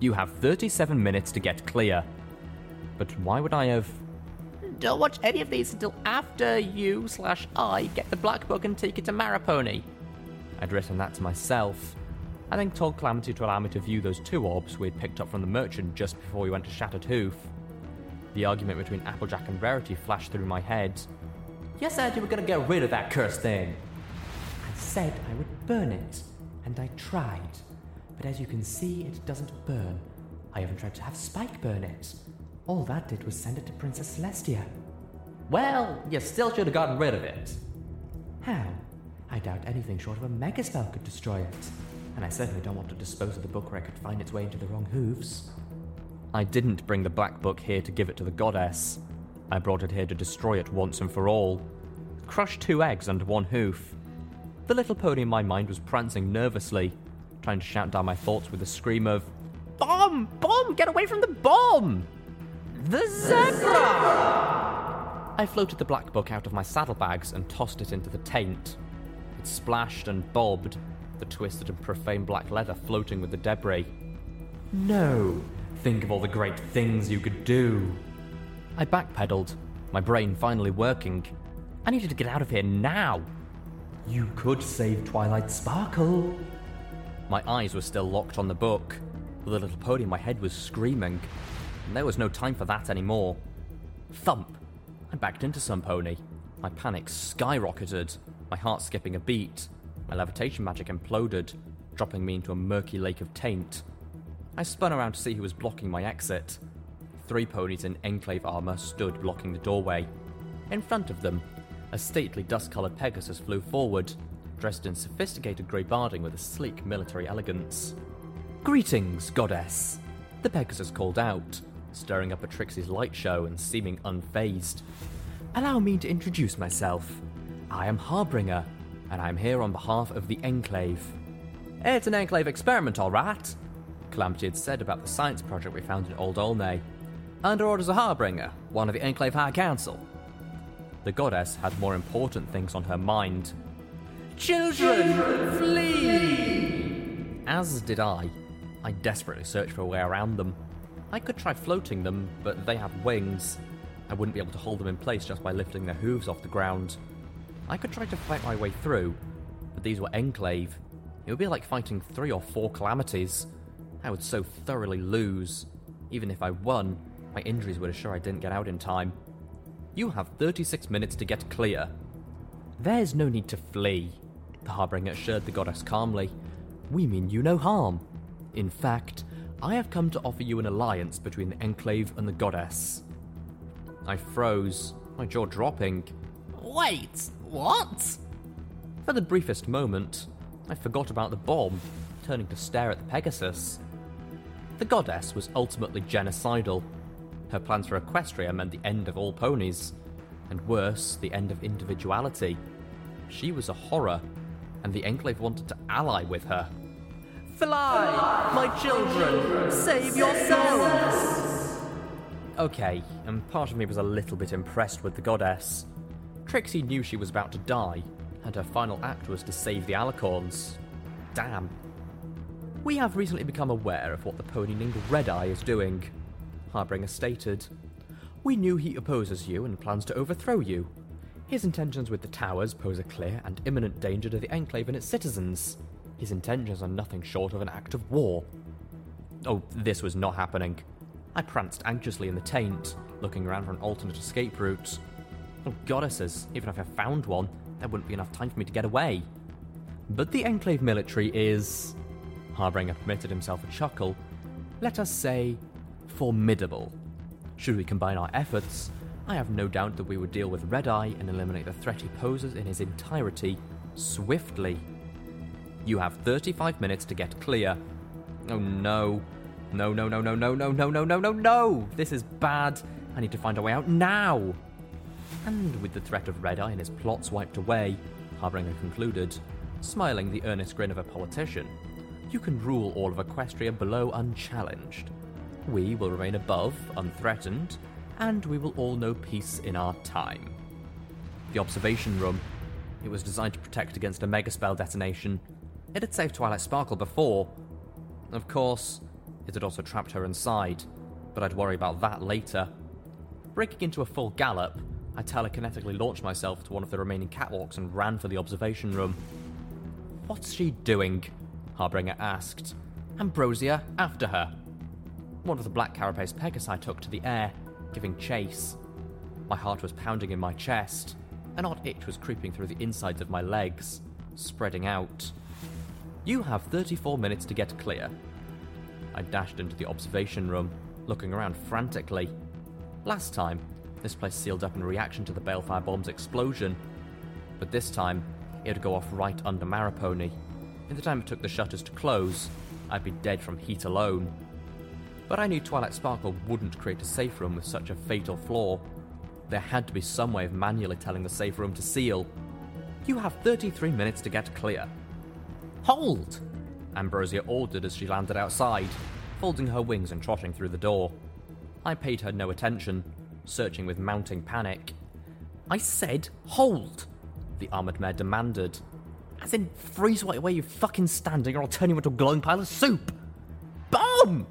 You have 37 minutes to get clear. But why would I have. Don't watch any of these until after you slash I get the Black Book and take it to Maripony. I'd written that to myself. I then told Calamity to allow me to view those two orbs we'd picked up from the merchant just before we went to Shattered Hoof. The argument between Applejack and Rarity flashed through my head. You said you were gonna get rid of that cursed thing. I said I would burn it, and I tried. But as you can see, it doesn't burn. I even tried to have Spike burn it. All that did was send it to Princess Celestia. Well, you still should have gotten rid of it. How? I doubt anything short of a megaspell could destroy it. And I certainly don't want to dispose of the book where it could find its way into the wrong hooves. I didn't bring the Black Book here to give it to the goddess. I brought it here to destroy it once and for all. Crush two eggs under one hoof. The little pony in my mind was prancing nervously, trying to shout down my thoughts with a scream of, Bomb! Bomb! Get away from the bomb! The zebra! I floated the black book out of my saddlebags and tossed it into the taint. It splashed and bobbed, the twisted and profane black leather floating with the debris. No! Think of all the great things you could do. I backpedaled, my brain finally working. I needed to get out of here now. You could save Twilight Sparkle. My eyes were still locked on the book. The little pony in my head was screaming. And there was no time for that anymore. Thump! I backed into some pony. My panic skyrocketed, my heart skipping a beat. My levitation magic imploded, dropping me into a murky lake of taint. I spun around to see who was blocking my exit. Three ponies in enclave armor stood blocking the doorway. In front of them, a stately dust colored Pegasus flew forward, dressed in sophisticated grey barding with a sleek military elegance. Greetings, goddess! The Pegasus called out, stirring up a Trixie's light show and seeming unfazed. Allow me to introduce myself. I am Harbinger, and I'm here on behalf of the Enclave. It's an Enclave experiment, all right, Calamity had said about the science project we found in Old Olneigh. Under orders of Harbinger, one of the Enclave High Council. The goddess had more important things on her mind. Children, flee! As did I. I desperately searched for a way around them. I could try floating them, but they have wings. I wouldn't be able to hold them in place just by lifting their hooves off the ground. I could try to fight my way through, but these were Enclave. It would be like fighting three or four calamities. I would so thoroughly lose. Even if I won, my injuries would assure I didn't get out in time. You have 36 minutes to get clear. There's no need to flee, the Harbinger assured the goddess calmly. We mean you no harm. In fact, I have come to offer you an alliance between the Enclave and the goddess. I froze, my jaw dropping. Wait, what? For the briefest moment, I forgot about the bomb, turning to stare at the Pegasus. The goddess was ultimately genocidal. Her plans for Equestria meant the end of all ponies, and worse, the end of individuality. She was a horror, and the Enclave wanted to ally with her. Fly, my children, save yourselves! Okay, and part of me was a little bit impressed with the goddess. Trixie knew she was about to die, and her final act was to save the Alicorns. Damn. We have recently become aware of what the pony named Red Eye is doing, Harbinger stated. We knew he opposes you and plans to overthrow you. His intentions with the towers pose a clear and imminent danger to the Enclave and its citizens. His intentions are nothing short of an act of war. Oh, this was not happening. I pranced anxiously in the taint, looking around for an alternate escape route. Oh, goddesses, even if I found one, there wouldn't be enough time for me to get away. But the Enclave military is. Harbinger permitted himself a chuckle. Let us say, formidable. Should we combine our efforts, I have no doubt that we would deal with Red Eye and eliminate the threat he poses in his entirety swiftly. You have 35 minutes to get clear. Oh no. No, no, no, no, no, no, no, no, no, no, no! This is bad. I need to find a way out now! And with the threat of Red Eye and his plots wiped away, Harbinger concluded, smiling the earnest grin of a politician, you can rule all of Equestria below unchallenged. We will remain above, unthreatened, and we will all know peace in our time. The observation room. It was designed to protect against a megaspell detonation. It had saved Twilight Sparkle before. Of course, it had also trapped her inside, but I'd worry about that later. Breaking into a full gallop, I telekinetically launched myself to one of the remaining catwalks and ran for the observation room. What's she doing? Harbinger asked. Ambrosia, after her. One of the black carapace pegasi took to the air, giving chase. My heart was pounding in my chest. An odd itch was creeping through the insides of my legs, spreading out. You have 34 minutes to get clear. I dashed into the observation room, looking around frantically. Last time, this place sealed up in reaction to the balefire bomb's explosion. But this time, it would go off right under Maripony. In the time it took the shutters to close, I'd be dead from heat alone. But I knew Twilight Sparkle wouldn't create a safe room with such a fatal flaw. There had to be some way of manually telling the safe room to seal. You have 33 minutes to get clear. Hold! Ambrosia ordered as she landed outside, folding her wings and trotting through the door. I paid her no attention, searching with mounting panic. I said, hold! The armoured mare demanded. As in, freeze right where you fucking standing or I'll turn you into a glowing pile of soup! Bomb!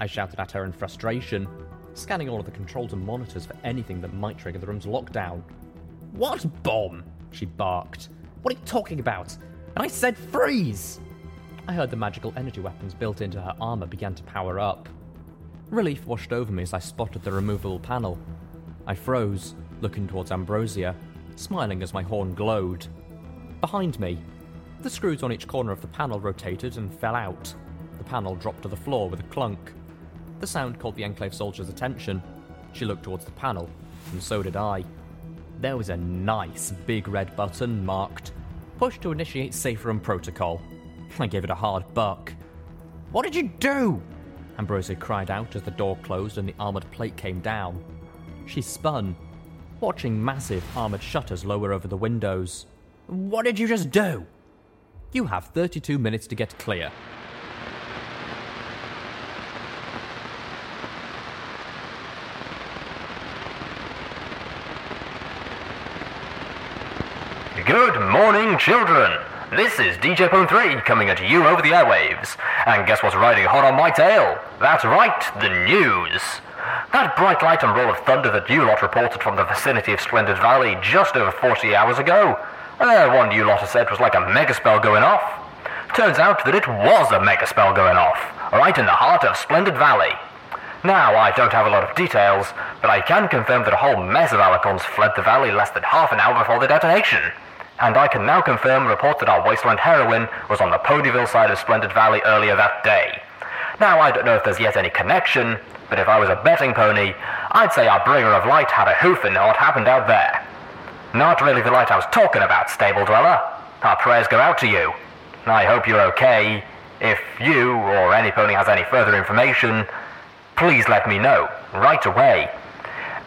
I shouted at her in frustration, scanning all of the controls and monitors for anything that might trigger the room's lockdown. What bomb? She barked. What are you talking about? And I said freeze! I heard the magical energy weapons built into her armour began to power up. Relief washed over me as I spotted the removable panel. I froze, looking towards Ambrosia, smiling as my horn glowed. Behind me, the screws on each corner of the panel rotated and fell out. The panel dropped to the floor with a clunk. The sound caught the Enclave soldier's attention. She looked towards the panel, and so did I. There was a nice big red button marked Push to initiate safe room protocol. I gave it a hard buck. What did you do? Ambrosia cried out as the door closed and the armoured plate came down. She spun, watching massive armoured shutters lower over the windows. What did you just do? You have 32 minutes to get clear. Good morning, children. This is DJ Pon3 coming at you over the airwaves. And guess what's riding hot on my tail? That's right, the news. That bright light and roll of thunder that you lot reported from the vicinity of Splendid Valley just over 40 hours ago. Uh, one you lot said was like a megaspell going off. Turns out that it was a megaspell going off, right in the heart of Splendid Valley. Now, I don't have a lot of details, but I can confirm that a whole mess of Alicorns fled the valley less than half an hour before the detonation. And I can now confirm report that our wasteland heroine was on the Ponyville side of Splendid Valley earlier that day. Now, I don't know if there's yet any connection, but if I was a betting pony, I'd say our bringer of light had a hoof in what happened out there. Not really the light I was talking about, Stable Dweller. Our prayers go out to you. I hope you're okay. If you or any pony has any further information, please let me know right away.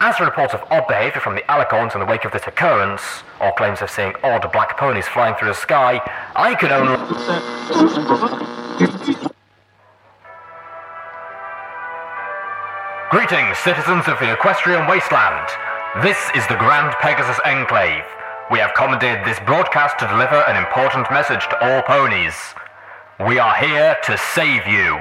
As for reports of odd behavior from the Alicorns in the wake of this occurrence, or claims of seeing odd black ponies flying through the sky, I can only. Greetings, citizens of the equestrian wasteland. This is the Grand Pegasus Enclave. We have commandeered this broadcast to deliver an important message to all ponies. We are here to save you.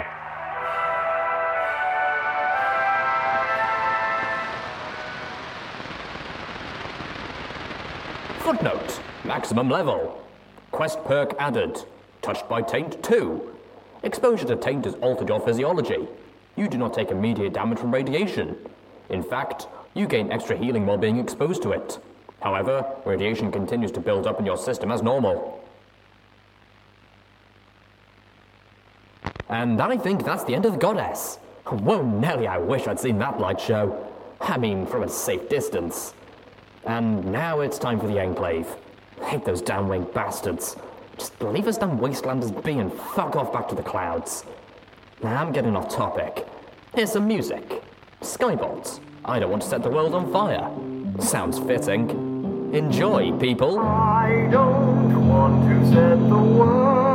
Footnote Maximum level. Quest perk added. Touched by taint 2. Exposure to taint has altered your physiology. You do not take immediate damage from radiation. In fact, you gain extra healing while being exposed to it. However, radiation continues to build up in your system as normal. And I think that's the end of the goddess. Whoa, Nelly, I wish I'd seen that light show. I mean, from a safe distance. And now it's time for the Enclave. hate those downwing bastards. Just leave us damn wastelanders be and fuck off back to the clouds. Now I'm getting off topic. Here's some music. Skybolt's. I don't want to set the world on fire. Sounds fitting. Enjoy, people. I don't want to set the world